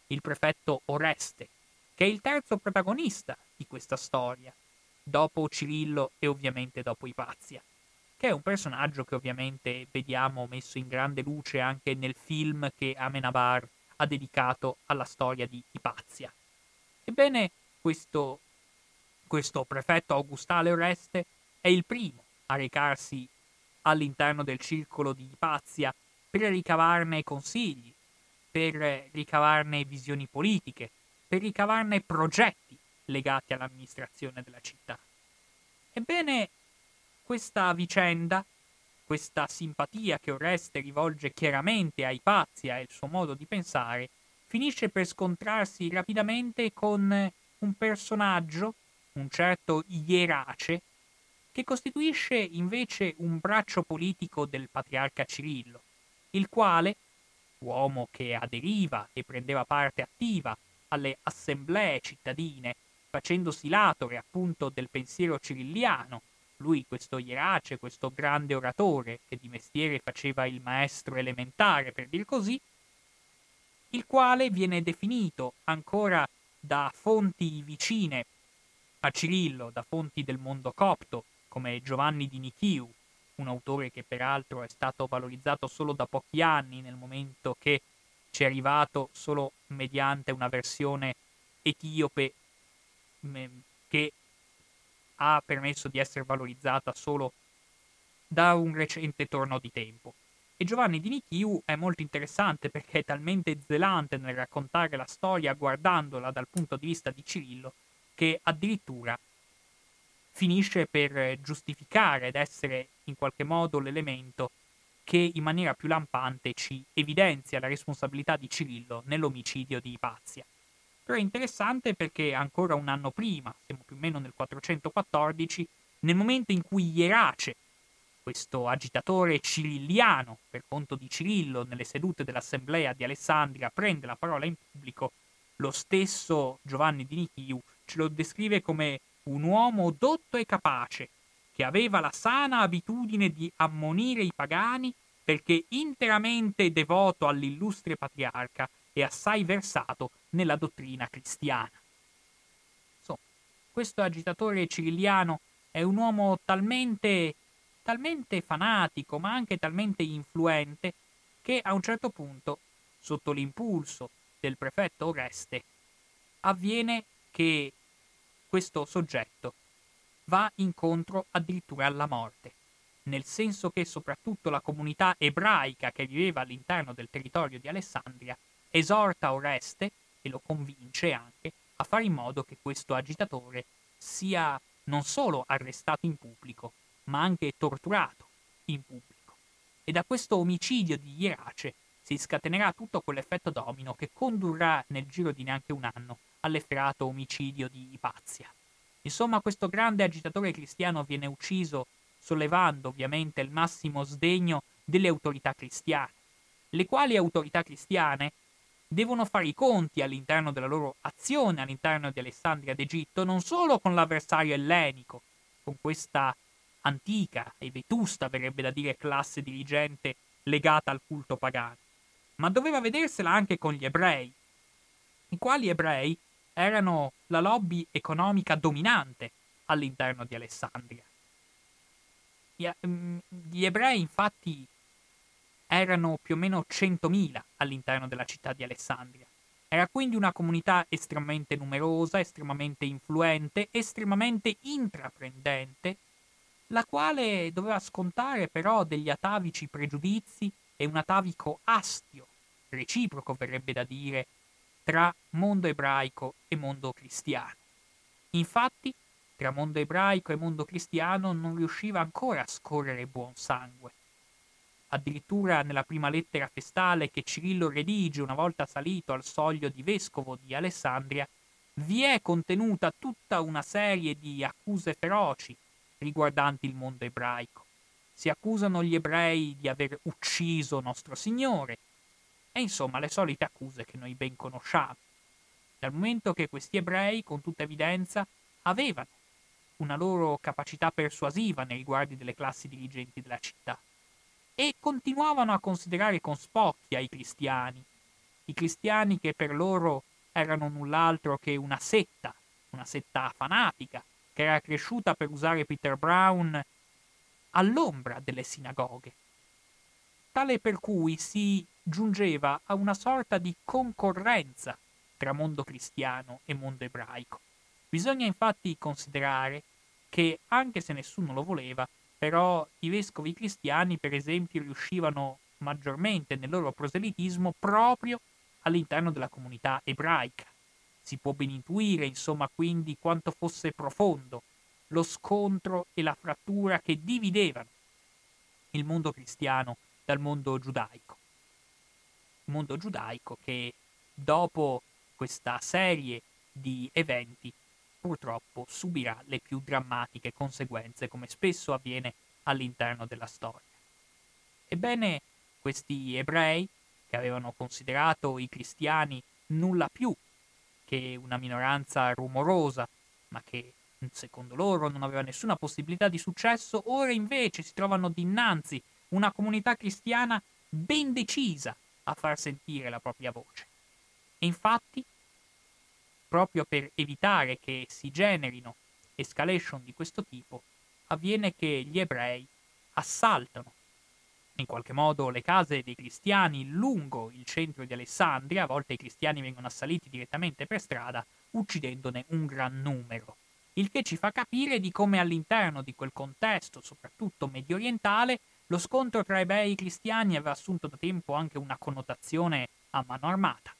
il prefetto Oreste, che è il terzo protagonista di questa storia, dopo Cirillo e ovviamente dopo Ipazia, che è un personaggio che ovviamente vediamo messo in grande luce anche nel film che Amenabar ha dedicato alla storia di Ipazia. Ebbene, questo, questo prefetto Augustale Oreste è il primo a recarsi all'interno del circolo di Ipazia per ricavarne consigli, per ricavarne visioni politiche, per ricavarne progetti legati all'amministrazione della città. Ebbene, questa vicenda, questa simpatia che Oreste rivolge chiaramente ai pazzi e al suo modo di pensare, finisce per scontrarsi rapidamente con un personaggio, un certo Ierace, che costituisce invece un braccio politico del patriarca Cirillo, il quale, uomo che aderiva e prendeva parte attiva alle assemblee cittadine, facendosi latore appunto del pensiero cirilliano, lui questo Ierace, questo grande oratore che di mestiere faceva il maestro elementare, per dir così, il quale viene definito ancora da fonti vicine a Cirillo, da fonti del mondo copto, come Giovanni di Nichiu, un autore che peraltro è stato valorizzato solo da pochi anni, nel momento che ci è arrivato solo mediante una versione etiope che ha permesso di essere valorizzata solo da un recente torno di tempo. E Giovanni di Nichiu è molto interessante perché è talmente zelante nel raccontare la storia guardandola dal punto di vista di Cirillo che addirittura finisce per giustificare ed essere in qualche modo l'elemento che in maniera più lampante ci evidenzia la responsabilità di Cirillo nell'omicidio di Ipazia. Però è interessante perché ancora un anno prima, siamo più o meno nel 414, nel momento in cui Ierace questo agitatore cirilliano, per conto di Cirillo, nelle sedute dell'assemblea di Alessandria, prende la parola in pubblico, lo stesso Giovanni di Nichiu ce lo descrive come un uomo dotto e capace, che aveva la sana abitudine di ammonire i pagani perché interamente devoto all'illustre patriarca e assai versato nella dottrina cristiana. Insomma, questo agitatore cirilliano è un uomo talmente talmente fanatico, ma anche talmente influente, che a un certo punto, sotto l'impulso del prefetto Oreste, avviene che questo soggetto va incontro addirittura alla morte, nel senso che soprattutto la comunità ebraica che viveva all'interno del territorio di Alessandria esorta Oreste, e lo convince anche, a fare in modo che questo agitatore sia non solo arrestato in pubblico, ma anche torturato in pubblico. E da questo omicidio di Ierace si scatenerà tutto quell'effetto domino che condurrà nel giro di neanche un anno all'efferato omicidio di Ipazia. Insomma, questo grande agitatore cristiano viene ucciso sollevando ovviamente il massimo sdegno delle autorità cristiane, le quali autorità cristiane devono fare i conti all'interno della loro azione all'interno di Alessandria d'Egitto non solo con l'avversario ellenico, con questa antica e vetusta, verrebbe da dire, classe dirigente legata al culto pagano, ma doveva vedersela anche con gli ebrei, i quali ebrei erano la lobby economica dominante all'interno di Alessandria. Mm, gli ebrei infatti erano più o meno 100.000 all'interno della città di Alessandria. Era quindi una comunità estremamente numerosa, estremamente influente, estremamente intraprendente la quale doveva scontare però degli atavici pregiudizi e un atavico astio, reciproco verrebbe da dire, tra mondo ebraico e mondo cristiano. Infatti, tra mondo ebraico e mondo cristiano non riusciva ancora a scorrere buon sangue. Addirittura nella prima lettera festale che Cirillo redige una volta salito al soglio di vescovo di Alessandria, vi è contenuta tutta una serie di accuse feroci riguardanti il mondo ebraico. Si accusano gli ebrei di aver ucciso nostro Signore e insomma le solite accuse che noi ben conosciamo. Dal momento che questi ebrei, con tutta evidenza, avevano una loro capacità persuasiva nei riguardi delle classi dirigenti della città e continuavano a considerare con spocchia i cristiani, i cristiani che per loro erano null'altro che una setta, una setta fanatica, che era cresciuta, per usare Peter Brown, all'ombra delle sinagoghe, tale per cui si giungeva a una sorta di concorrenza tra mondo cristiano e mondo ebraico. Bisogna infatti considerare che, anche se nessuno lo voleva, però i vescovi cristiani, per esempio, riuscivano maggiormente nel loro proselitismo proprio all'interno della comunità ebraica. Si può ben intuire, insomma, quindi quanto fosse profondo lo scontro e la frattura che dividevano il mondo cristiano dal mondo giudaico. Il mondo giudaico che dopo questa serie di eventi purtroppo subirà le più drammatiche conseguenze, come spesso avviene all'interno della storia. Ebbene, questi ebrei, che avevano considerato i cristiani nulla più che una minoranza rumorosa, ma che secondo loro non aveva nessuna possibilità di successo, ora invece si trovano dinanzi una comunità cristiana ben decisa a far sentire la propria voce. E infatti, proprio per evitare che si generino escalation di questo tipo, avviene che gli ebrei assaltano in qualche modo le case dei cristiani lungo il centro di Alessandria, a volte i cristiani vengono assaliti direttamente per strada, uccidendone un gran numero. Il che ci fa capire di come all'interno di quel contesto, soprattutto medio orientale, lo scontro tra ebrei e cristiani aveva assunto da tempo anche una connotazione a mano armata.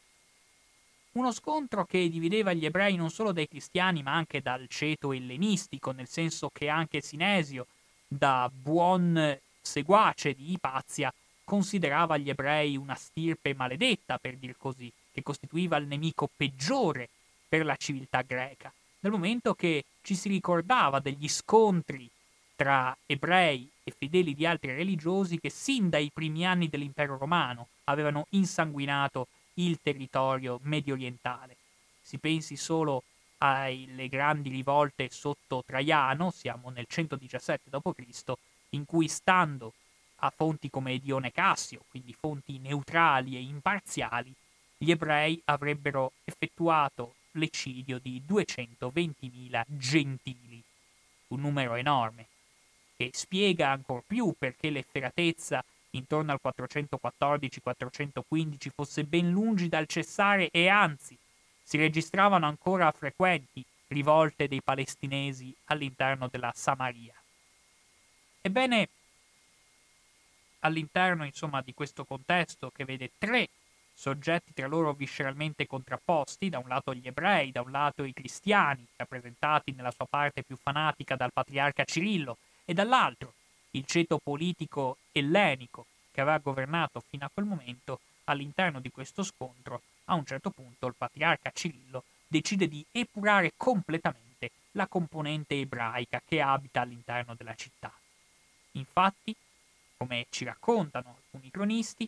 Uno scontro che divideva gli ebrei non solo dai cristiani ma anche dal ceto ellenistico, nel senso che anche Sinesio, da buon seguace di Ipazia, considerava gli ebrei una stirpe maledetta, per dir così, che costituiva il nemico peggiore per la civiltà greca, dal momento che ci si ricordava degli scontri tra ebrei e fedeli di altri religiosi che sin dai primi anni dell'impero romano avevano insanguinato il territorio medio orientale. Si pensi solo alle grandi rivolte sotto Traiano, siamo nel 117 d.C., in cui stando a fonti come Dione Cassio, quindi fonti neutrali e imparziali, gli ebrei avrebbero effettuato l'eccidio di 220.000 gentili, un numero enorme, che spiega ancor più perché l'efferatezza intorno al 414-415 fosse ben lungi dal cessare e anzi si registravano ancora frequenti rivolte dei palestinesi all'interno della Samaria. Ebbene, all'interno insomma di questo contesto che vede tre soggetti tra loro visceralmente contrapposti, da un lato gli ebrei, da un lato i cristiani, rappresentati nella sua parte più fanatica dal patriarca Cirillo, e dall'altro il ceto politico ellenico che aveva governato fino a quel momento, all'interno di questo scontro, a un certo punto il patriarca Cirillo decide di epurare completamente la componente ebraica che abita all'interno della città. Infatti, come ci raccontano alcuni cronisti,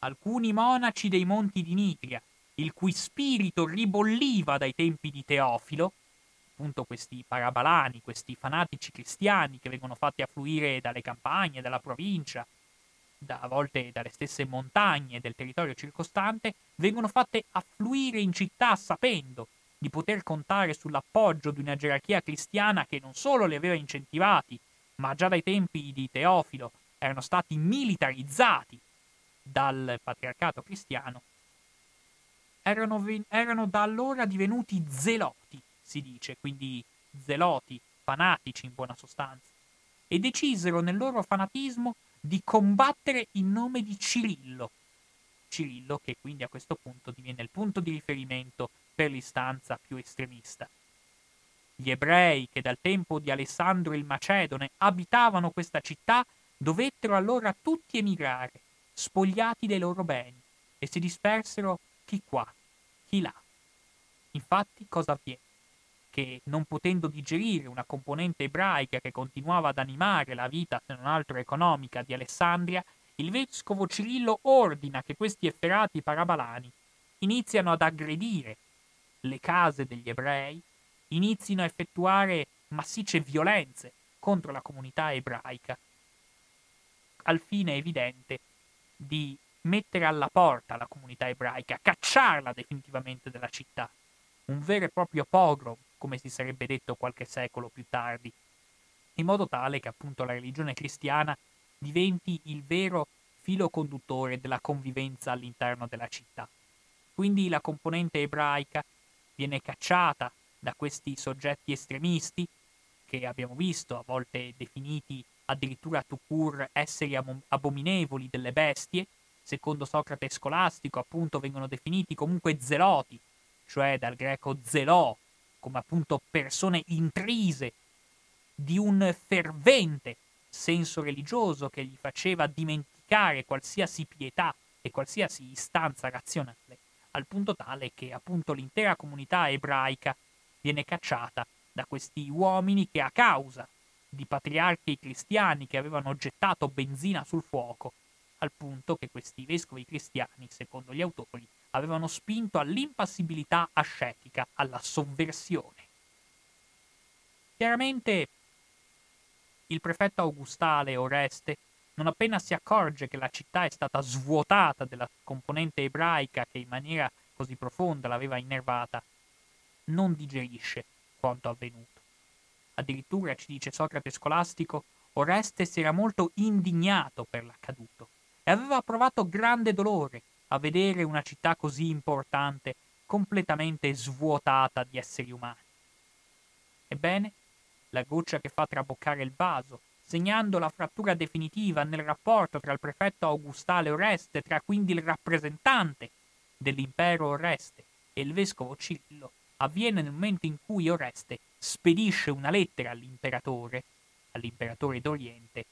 alcuni monaci dei monti di Nitria, il cui spirito ribolliva dai tempi di Teofilo, appunto questi parabalani, questi fanatici cristiani che vengono fatti affluire dalle campagne, dalla provincia, da, a volte dalle stesse montagne del territorio circostante, vengono fatte affluire in città sapendo di poter contare sull'appoggio di una gerarchia cristiana che non solo li aveva incentivati, ma già dai tempi di Teofilo erano stati militarizzati dal patriarcato cristiano, erano, erano da allora divenuti zeloti, si dice, quindi zeloti, fanatici in buona sostanza, e decisero nel loro fanatismo di combattere in nome di Cirillo. Cirillo che quindi a questo punto diviene il punto di riferimento per l'istanza più estremista. Gli ebrei che dal tempo di Alessandro il Macedone abitavano questa città dovettero allora tutti emigrare, spogliati dei loro beni, e si dispersero chi qua, chi là. Infatti cosa avviene? Che non potendo digerire una componente ebraica che continuava ad animare la vita, se non altro economica, di Alessandria, il vescovo Cirillo ordina che questi efferati parabalani iniziano ad aggredire le case degli ebrei, inizino a effettuare massicce violenze contro la comunità ebraica, al fine evidente di mettere alla porta la comunità ebraica, cacciarla definitivamente dalla città. Un vero e proprio pogrom, come si sarebbe detto qualche secolo più tardi, in modo tale che appunto la religione cristiana diventi il vero filo conduttore della convivenza all'interno della città. Quindi la componente ebraica viene cacciata da questi soggetti estremisti, che abbiamo visto a volte definiti addirittura tout court esseri abominevoli delle bestie, secondo Socrate scolastico appunto vengono definiti comunque zeloti, cioè dal greco zelò, come appunto persone intrise di un fervente senso religioso che gli faceva dimenticare qualsiasi pietà e qualsiasi istanza razionale, al punto tale che appunto l'intera comunità ebraica viene cacciata da questi uomini che a causa di patriarchi cristiani che avevano gettato benzina sul fuoco, al punto che questi vescovi cristiani, secondo gli autori, avevano spinto all'impassibilità ascetica, alla sovversione. Chiaramente il prefetto augustale Oreste, non appena si accorge che la città è stata svuotata della componente ebraica che in maniera così profonda l'aveva innervata, non digerisce quanto avvenuto. Addirittura, ci dice Socrate scolastico, Oreste si era molto indignato per l'accaduto e aveva provato grande dolore a vedere una città così importante completamente svuotata di esseri umani. Ebbene, la goccia che fa traboccare il vaso, segnando la frattura definitiva nel rapporto tra il prefetto augustale Oreste, tra quindi il rappresentante dell'impero Oreste e il vescovo Cirillo, avviene nel momento in cui Oreste spedisce una lettera all'imperatore, all'imperatore d'Oriente,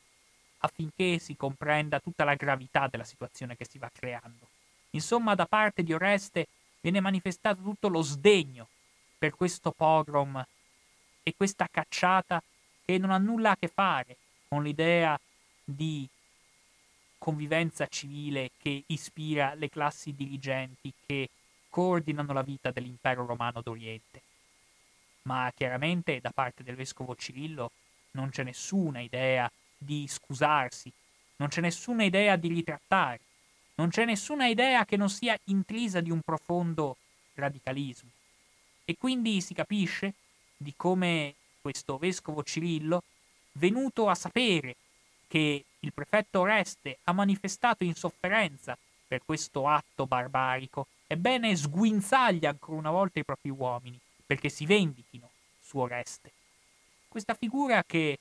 affinché si comprenda tutta la gravità della situazione che si va creando. Insomma, da parte di Oreste viene manifestato tutto lo sdegno per questo pogrom e questa cacciata che non ha nulla a che fare con l'idea di convivenza civile che ispira le classi dirigenti che coordinano la vita dell'impero romano d'Oriente. Ma chiaramente da parte del vescovo Cirillo non c'è nessuna idea di scusarsi, non c'è nessuna idea di ritrattare, non c'è nessuna idea che non sia intrisa di un profondo radicalismo. E quindi si capisce di come questo vescovo Cirillo, venuto a sapere che il prefetto Oreste ha manifestato insofferenza per questo atto barbarico, ebbene sguinzaglia ancora una volta i propri uomini perché si vendichino su Oreste. Questa figura che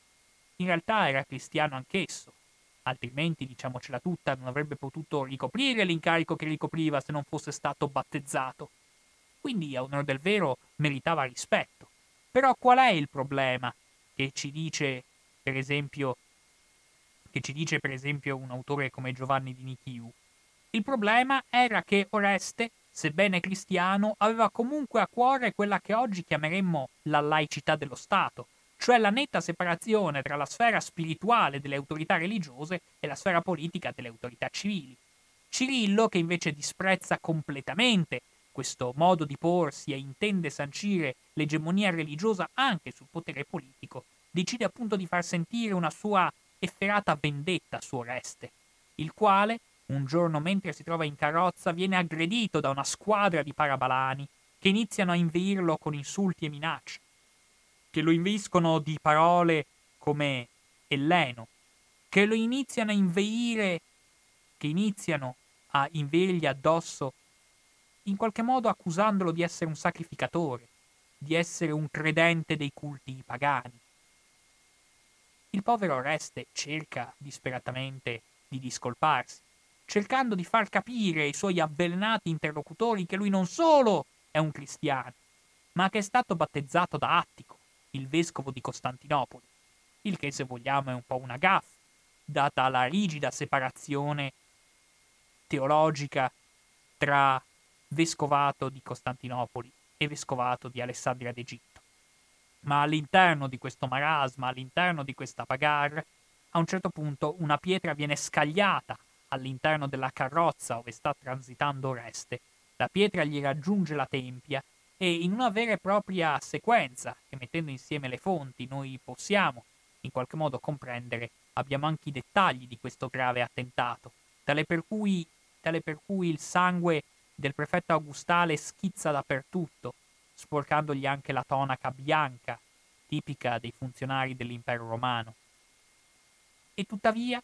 in realtà era cristiano anch'esso, altrimenti, diciamocela tutta, non avrebbe potuto ricoprire l'incarico che ricopriva se non fosse stato battezzato. Quindi, a onore del vero, meritava rispetto. Però qual è il problema che ci dice, per esempio, dice per esempio un autore come Giovanni di Nichiu? Il problema era che Oreste, sebbene cristiano, aveva comunque a cuore quella che oggi chiameremmo la laicità dello Stato, cioè la netta separazione tra la sfera spirituale delle autorità religiose e la sfera politica delle autorità civili. Cirillo, che invece disprezza completamente questo modo di porsi e intende sancire l'egemonia religiosa anche sul potere politico, decide appunto di far sentire una sua efferata vendetta su Oreste, il quale, un giorno mentre si trova in carrozza, viene aggredito da una squadra di parabalani che iniziano a inveirlo con insulti e minacce, che lo inveiscono di parole come Elleno, che lo iniziano a inveire, che iniziano a inveirgli addosso in qualche modo accusandolo di essere un sacrificatore, di essere un credente dei culti pagani. Il povero Oreste cerca disperatamente di discolparsi, cercando di far capire ai suoi avvelenati interlocutori che lui non solo è un cristiano, ma che è stato battezzato da Attico, il vescovo di Costantinopoli, il che se vogliamo è un po' una gaffa, data la rigida separazione teologica tra vescovato di Costantinopoli e vescovato di Alessandria d'Egitto. Ma all'interno di questo marasma, all'interno di questa bagarre, a un certo punto una pietra viene scagliata all'interno della carrozza dove sta transitando Oreste. La pietra gli raggiunge la tempia e in una vera e propria sequenza, che mettendo insieme le fonti noi possiamo in qualche modo comprendere, abbiamo anche i dettagli di questo grave attentato, tale per cui, tale per cui il sangue del prefetto Augustale schizza dappertutto, sporcandogli anche la tonaca bianca, tipica dei funzionari dell'impero romano. E tuttavia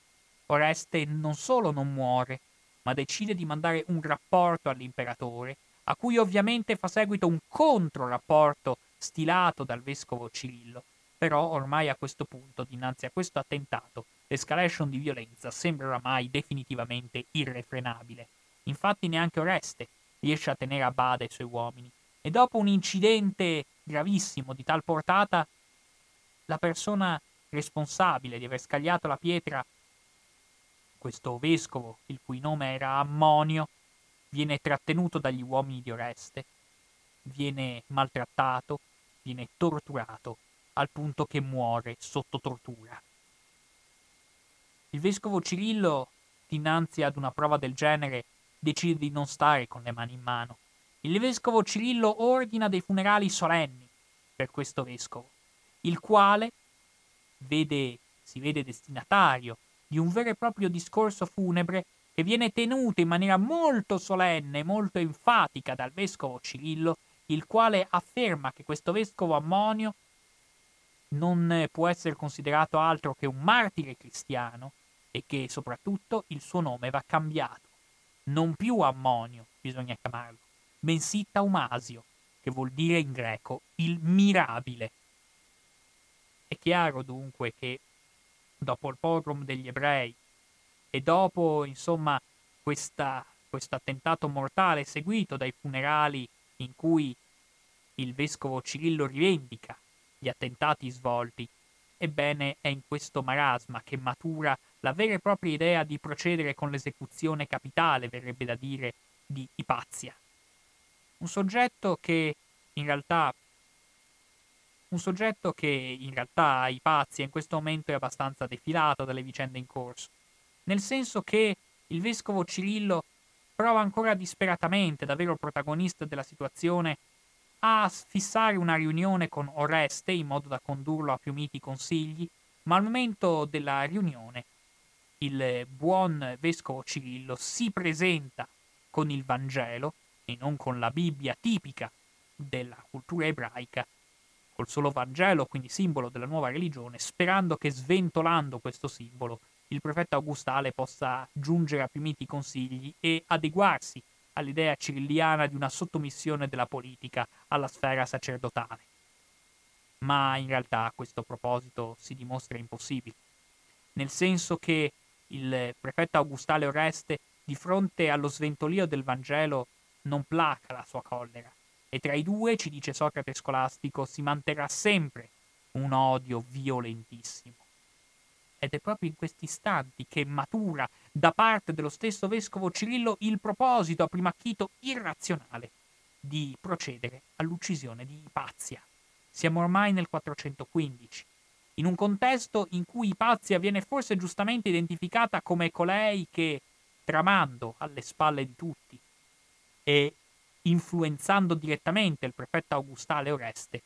Oreste non solo non muore, ma decide di mandare un rapporto all'imperatore, a cui ovviamente fa seguito un controrapporto stilato dal vescovo Cirillo. Però ormai a questo punto, dinanzi a questo attentato, l'escalation di violenza sembra oramai definitivamente irrefrenabile. Infatti neanche Oreste riesce a tenere a bada i suoi uomini. E dopo un incidente gravissimo di tal portata, la persona responsabile di aver scagliato la pietra, questo vescovo, il cui nome era Ammonio, viene trattenuto dagli uomini di Oreste, viene maltrattato, viene torturato, al punto che muore sotto tortura. Il vescovo Cirillo, dinanzi ad una prova del genere, decide di non stare con le mani in mano. Il vescovo Cirillo ordina dei funerali solenni per questo vescovo, il quale vede, si vede destinatario di un vero e proprio discorso funebre che viene tenuto in maniera molto solenne, molto enfatica dal vescovo Cirillo, il quale afferma che questo vescovo Ammonio non può essere considerato altro che un martire cristiano e che soprattutto il suo nome va cambiato non più ammonio bisogna chiamarlo, bensì taumasio, che vuol dire in greco il mirabile. È chiaro dunque che dopo il pogrom degli ebrei e dopo, insomma, questo attentato mortale seguito dai funerali in cui il vescovo Cirillo rivendica gli attentati svolti, ebbene è in questo marasma che matura la vera e propria idea di procedere con l'esecuzione capitale, verrebbe da dire, di Ipazia. Un soggetto che in realtà un soggetto che in realtà i pazzi in questo momento è abbastanza defilato dalle vicende in corso, nel senso che il vescovo Cirillo prova ancora disperatamente, davvero protagonista della situazione, a fissare una riunione con Oreste in modo da condurlo a più miti consigli, ma al momento della riunione il buon vescovo Cirillo si presenta con il Vangelo e non con la Bibbia tipica della cultura ebraica, col solo Vangelo, quindi simbolo della nuova religione, sperando che sventolando questo simbolo il prefetto Augustale possa giungere a più miti consigli e adeguarsi all'idea cirilliana di una sottomissione della politica alla sfera sacerdotale. Ma in realtà questo proposito si dimostra impossibile, nel senso che il prefetto Augustale Oreste, di fronte allo sventolio del Vangelo, non placa la sua collera, e tra i due, ci dice Socrate scolastico, si manterrà sempre un odio violentissimo. Ed è proprio in questi istanti che matura da parte dello stesso vescovo Cirillo il proposito, a prima acchito irrazionale, di procedere all'uccisione di Ipazia. Siamo ormai nel 415, in un contesto in cui Ipazia viene forse giustamente identificata come colei che, tramando alle spalle di tutti e influenzando direttamente il prefetto Augustale Oreste,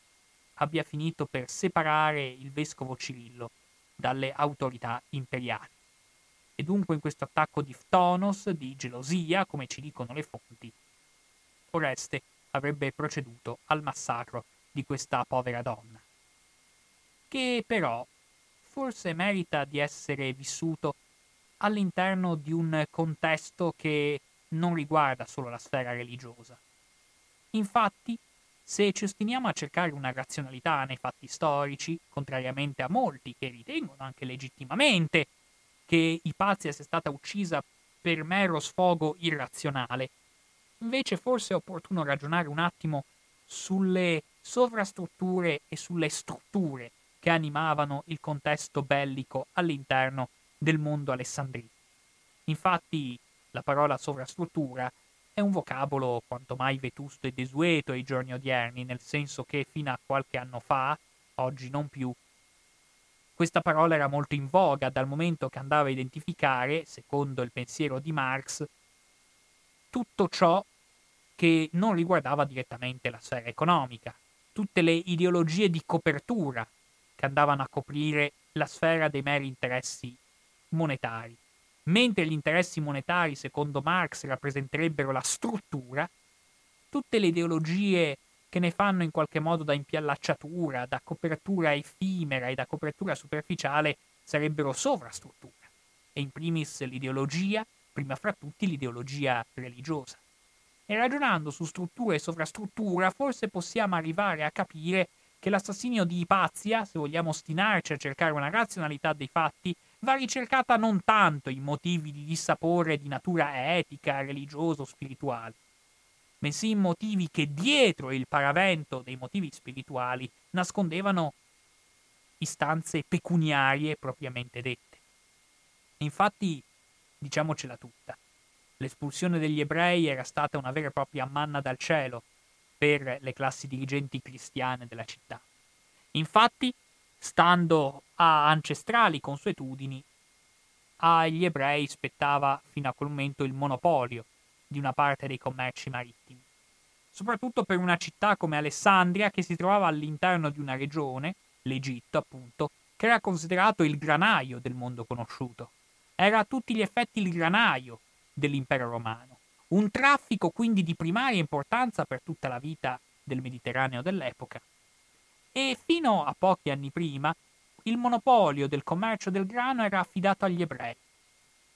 abbia finito per separare il vescovo Cirillo dalle autorità imperiali. E dunque in questo attacco di ftonos, di gelosia, come ci dicono le fonti, Oreste avrebbe proceduto al massacro di questa povera donna, che però forse merita di essere vissuto all'interno di un contesto che non riguarda solo la sfera religiosa. Infatti, se ci ostiniamo a cercare una razionalità nei fatti storici, contrariamente a molti che ritengono anche legittimamente che Ipazia sia stata uccisa per mero sfogo irrazionale, invece forse è opportuno ragionare un attimo sulle sovrastrutture e sulle strutture che animavano il contesto bellico all'interno del mondo alessandrino. Infatti la parola sovrastruttura è un vocabolo quanto mai vetusto e desueto ai giorni odierni, nel senso che fino a qualche anno fa, oggi non più, questa parola era molto in voga dal momento che andava a identificare, secondo il pensiero di Marx, tutto ciò che non riguardava direttamente la sfera economica, tutte le ideologie di copertura che andavano a coprire la sfera dei meri interessi monetari mentre gli interessi monetari, secondo Marx, rappresenterebbero la struttura, tutte le ideologie che ne fanno in qualche modo da impiallacciatura, da copertura effimera e da copertura superficiale sarebbero sovrastruttura. E in primis l'ideologia, prima fra tutti l'ideologia religiosa. E ragionando su struttura e sovrastruttura, forse possiamo arrivare a capire che l'assassinio di Ipazia, se vogliamo ostinarci a cercare una razionalità dei fatti, va ricercata non tanto in motivi di dissapore di natura etica, religiosa o spirituale, bensì in motivi che dietro il paravento dei motivi spirituali nascondevano istanze pecuniarie propriamente dette. Infatti, diciamocela tutta, l'espulsione degli ebrei era stata una vera e propria manna dal cielo per le classi dirigenti cristiane della città. Infatti, stando a ancestrali consuetudini, agli ebrei spettava fino a quel momento il monopolio di una parte dei commerci marittimi, soprattutto per una città come Alessandria che si trovava all'interno di una regione, l'Egitto appunto, che era considerato il granaio del mondo conosciuto. Era a tutti gli effetti il granaio dell'impero romano. Un traffico quindi di primaria importanza per tutta la vita del Mediterraneo dell'epoca e fino a pochi anni prima il monopolio del commercio del grano era affidato agli ebrei.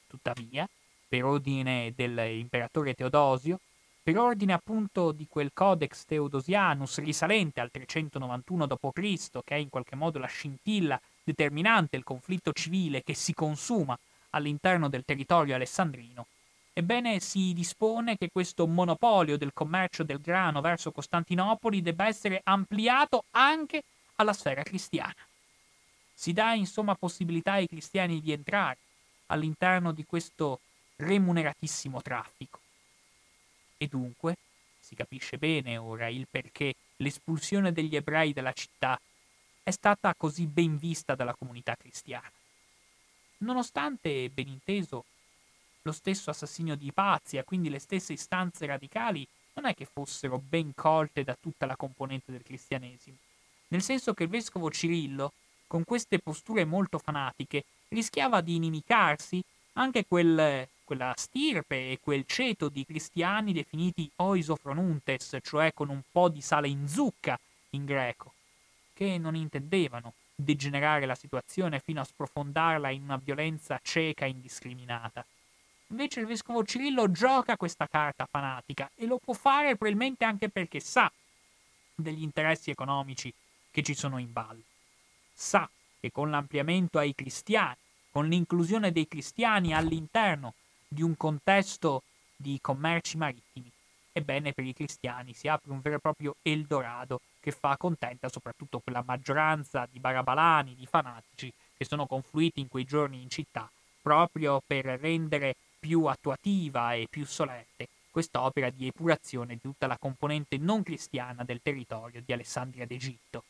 Tuttavia, per ordine dell'imperatore Teodosio, per ordine appunto di quel Codex Theodosianus risalente al 391 d.C., che è in qualche modo la scintilla determinante il conflitto civile che si consuma all'interno del territorio alessandrino, Ebbene, si dispone che questo monopolio del commercio del grano verso Costantinopoli debba essere ampliato anche alla sfera cristiana. Si dà insomma possibilità ai cristiani di entrare all'interno di questo remuneratissimo traffico. E dunque si capisce bene ora il perché l'espulsione degli ebrei dalla città è stata così ben vista dalla comunità cristiana. Nonostante, ben inteso, lo stesso assassinio di Ipazia, quindi le stesse istanze radicali, non è che fossero ben colte da tutta la componente del cristianesimo, nel senso che il vescovo Cirillo, con queste posture molto fanatiche, rischiava di inimicarsi anche quel, quella stirpe e quel ceto di cristiani definiti oisofronuntes, cioè con un po' di sale in zucca in greco, che non intendevano degenerare la situazione fino a sprofondarla in una violenza cieca e indiscriminata. Invece il vescovo Cirillo gioca questa carta fanatica e lo può fare probabilmente anche perché sa degli interessi economici che ci sono in ballo. Sa che con l'ampliamento ai cristiani, con l'inclusione dei cristiani all'interno di un contesto di commerci marittimi, ebbene per i cristiani si apre un vero e proprio Eldorado che fa contenta soprattutto quella maggioranza di barabalani, di fanatici che sono confluiti in quei giorni in città proprio per rendere più attuativa e più solerte quest'opera di epurazione di tutta la componente non cristiana del territorio di Alessandria d'Egitto.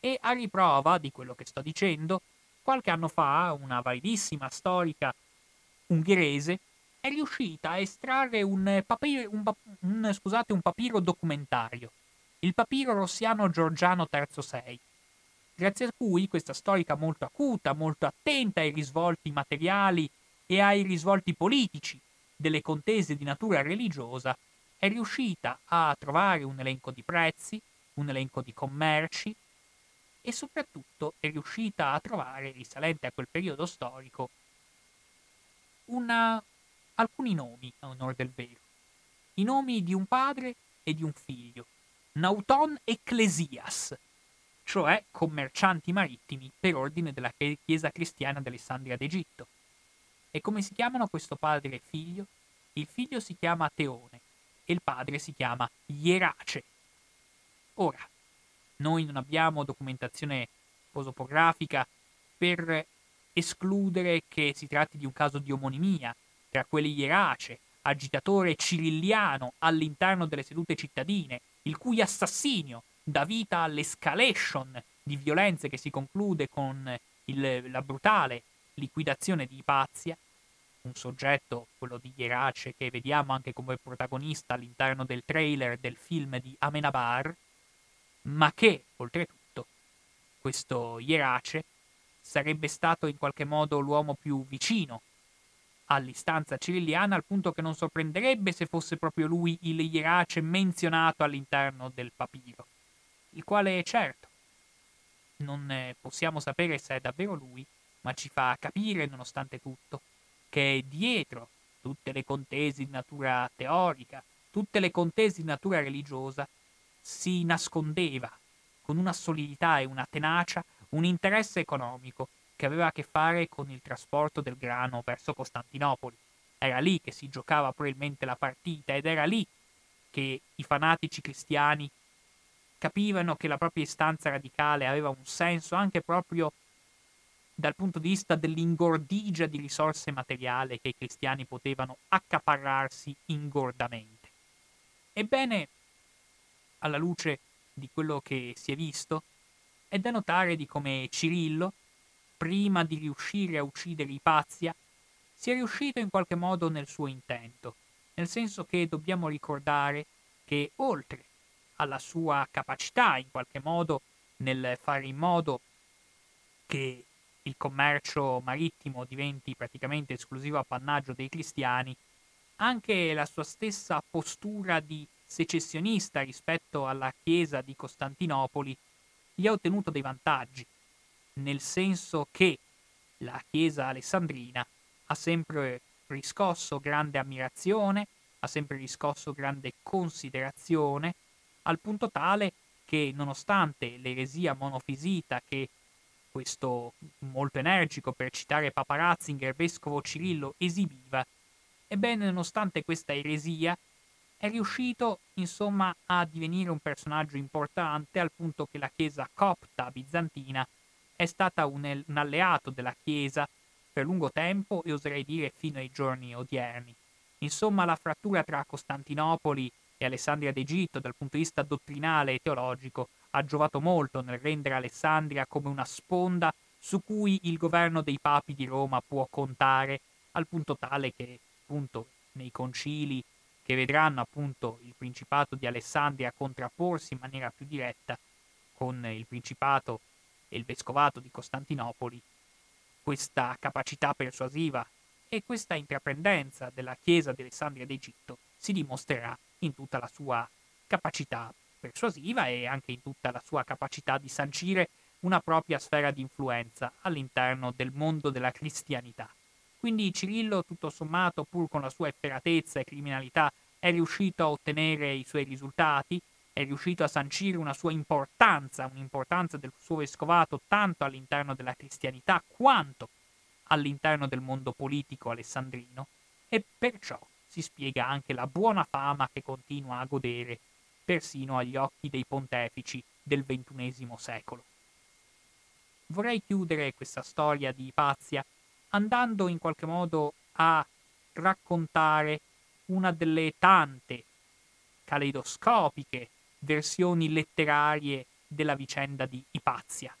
E a riprova di quello che sto dicendo, qualche anno fa una validissima storica ungherese è riuscita a estrarre un papiro, un, un, scusate, un papiro documentario, il papiro rossiano Giorgiano III grazie a cui questa storica molto acuta, molto attenta ai risvolti materiali e ai risvolti politici delle contese di natura religiosa, è riuscita a trovare un elenco di prezzi, un elenco di commerci e soprattutto è riuscita a trovare, risalente a quel periodo storico, una, alcuni nomi a onore del vero. I nomi di un padre e di un figlio, Nauton Ecclesias, cioè commercianti marittimi per ordine della Chiesa cristiana d'Alessandria d'Egitto. E come si chiamano questo padre e figlio? Il figlio si chiama Teone e il padre si chiama Ierace. Ora, noi non abbiamo documentazione posopografica per escludere che si tratti di un caso di omonimia tra quelli Ierace, agitatore cirilliano all'interno delle sedute cittadine, il cui assassinio dà vita all'escalation di violenze che si conclude con il, la brutale liquidazione di Ipazia, un soggetto, quello di Ierace, che vediamo anche come protagonista all'interno del trailer del film di Amenabar, ma che, oltretutto, questo Ierace sarebbe stato in qualche modo l'uomo più vicino all'istanza cirilliana, al punto che non sorprenderebbe se fosse proprio lui il Ierace menzionato all'interno del papiro, il quale, certo, non possiamo sapere se è davvero lui, ma ci fa capire, nonostante tutto, che dietro tutte le contesi di natura teorica, tutte le contesi di natura religiosa, si nascondeva con una solidità e una tenacia un interesse economico che aveva a che fare con il trasporto del grano verso Costantinopoli. Era lì che si giocava probabilmente la partita ed era lì che i fanatici cristiani capivano che la propria istanza radicale aveva un senso anche proprio dal punto di vista dell'ingordigia di risorse materiali che i cristiani potevano accaparrarsi ingordamente. Ebbene, alla luce di quello che si è visto, è da notare di come Cirillo, prima di riuscire a uccidere Ipazia, sia riuscito in qualche modo nel suo intento, nel senso che dobbiamo ricordare che oltre alla sua capacità in qualche modo nel fare in modo che il commercio marittimo diventi praticamente esclusivo appannaggio dei cristiani, anche la sua stessa postura di secessionista rispetto alla Chiesa di Costantinopoli gli ha ottenuto dei vantaggi, nel senso che la Chiesa alessandrina ha sempre riscosso grande ammirazione, ha sempre riscosso grande considerazione, al punto tale che nonostante l'eresia monofisita che questo molto energico, per citare Papa Ratzinger, vescovo Cirillo, esibiva, ebbene nonostante questa eresia è riuscito insomma a divenire un personaggio importante al punto che la chiesa copta bizantina è stata un, un alleato della chiesa per lungo tempo e oserei dire fino ai giorni odierni. Insomma, la frattura tra Costantinopoli e Alessandria d'Egitto dal punto di vista dottrinale e teologico ha giovato molto nel rendere Alessandria come una sponda su cui il governo dei papi di Roma può contare, al punto tale che appunto nei concili che vedranno appunto il principato di Alessandria contrapporsi in maniera più diretta con il principato e il vescovato di Costantinopoli, questa capacità persuasiva e questa intraprendenza della Chiesa di Alessandria d'Egitto si dimostrerà in tutta la sua capacità persuasiva e anche in tutta la sua capacità di sancire una propria sfera di influenza all'interno del mondo della cristianità. Quindi Cirillo, tutto sommato, pur con la sua efferatezza e criminalità, è riuscito a ottenere i suoi risultati, è riuscito a sancire una sua importanza, un'importanza del suo vescovato tanto all'interno della cristianità quanto all'interno del mondo politico alessandrino, e perciò si spiega anche la buona fama che continua a godere persino agli occhi dei pontefici del XXI secolo. Vorrei chiudere questa storia di Ipazia andando in qualche modo a raccontare una delle tante caleidoscopiche versioni letterarie della vicenda di Ipazia.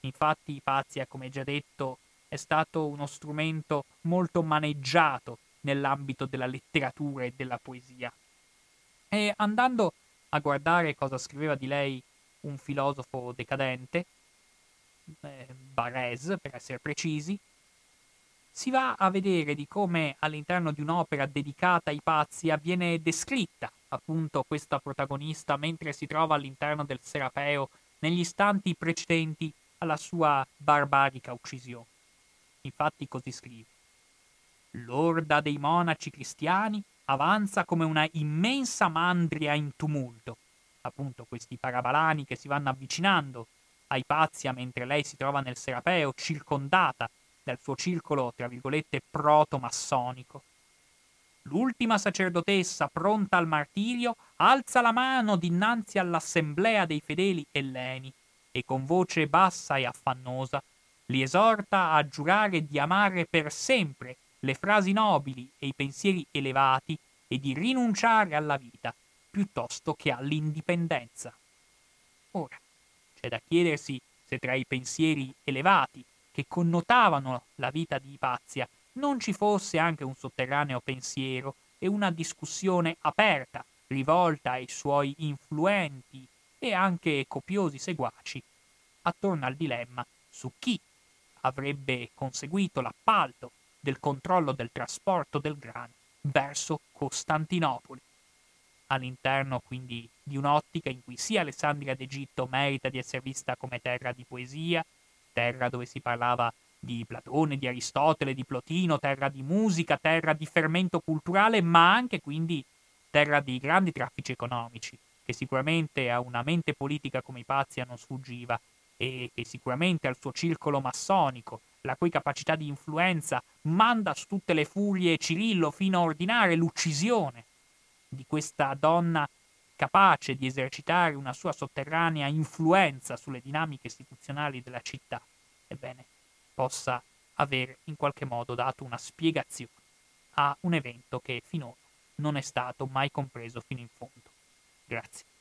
Infatti Ipazia, come già detto, è stato uno strumento molto maneggiato nell'ambito della letteratura e della poesia. E andando a guardare cosa scriveva di lei un filosofo decadente, eh, Barès per essere precisi, si va a vedere di come all'interno di un'opera dedicata ai pazzi viene descritta appunto questa protagonista mentre si trova all'interno del Serapeo negli istanti precedenti alla sua barbarica uccisione. Infatti così scrive. L'orda dei monaci cristiani avanza come una immensa mandria in tumulto. Appunto questi parabalani che si vanno avvicinando ai Pazia mentre lei si trova nel Serapeo, circondata dal suo circolo, tra virgolette, proto-massonico. L'ultima sacerdotessa, pronta al martirio, alza la mano dinanzi all'assemblea dei fedeli elleni e con voce bassa e affannosa li esorta a giurare di amare per sempre le frasi nobili e i pensieri elevati e di rinunciare alla vita piuttosto che all'indipendenza. Ora, c'è da chiedersi se tra i pensieri elevati che connotavano la vita di Ipazia non ci fosse anche un sotterraneo pensiero e una discussione aperta rivolta ai suoi influenti e anche copiosi seguaci attorno al dilemma su chi avrebbe conseguito l'appalto del controllo del trasporto del grano verso Costantinopoli. All'interno quindi di un'ottica in cui sia Alessandria d'Egitto merita di essere vista come terra di poesia, terra dove si parlava di Platone, di Aristotele, di Plotino, terra di musica, terra di fermento culturale, ma anche quindi terra di grandi traffici economici, che sicuramente a una mente politica come Ipazia non sfuggiva e che sicuramente al suo circolo massonico, la cui capacità di influenza manda su tutte le furie Cirillo fino a ordinare l'uccisione di questa donna capace di esercitare una sua sotterranea influenza sulle dinamiche istituzionali della città, ebbene, possa aver in qualche modo dato una spiegazione a un evento che finora non è stato mai compreso fino in fondo. Grazie.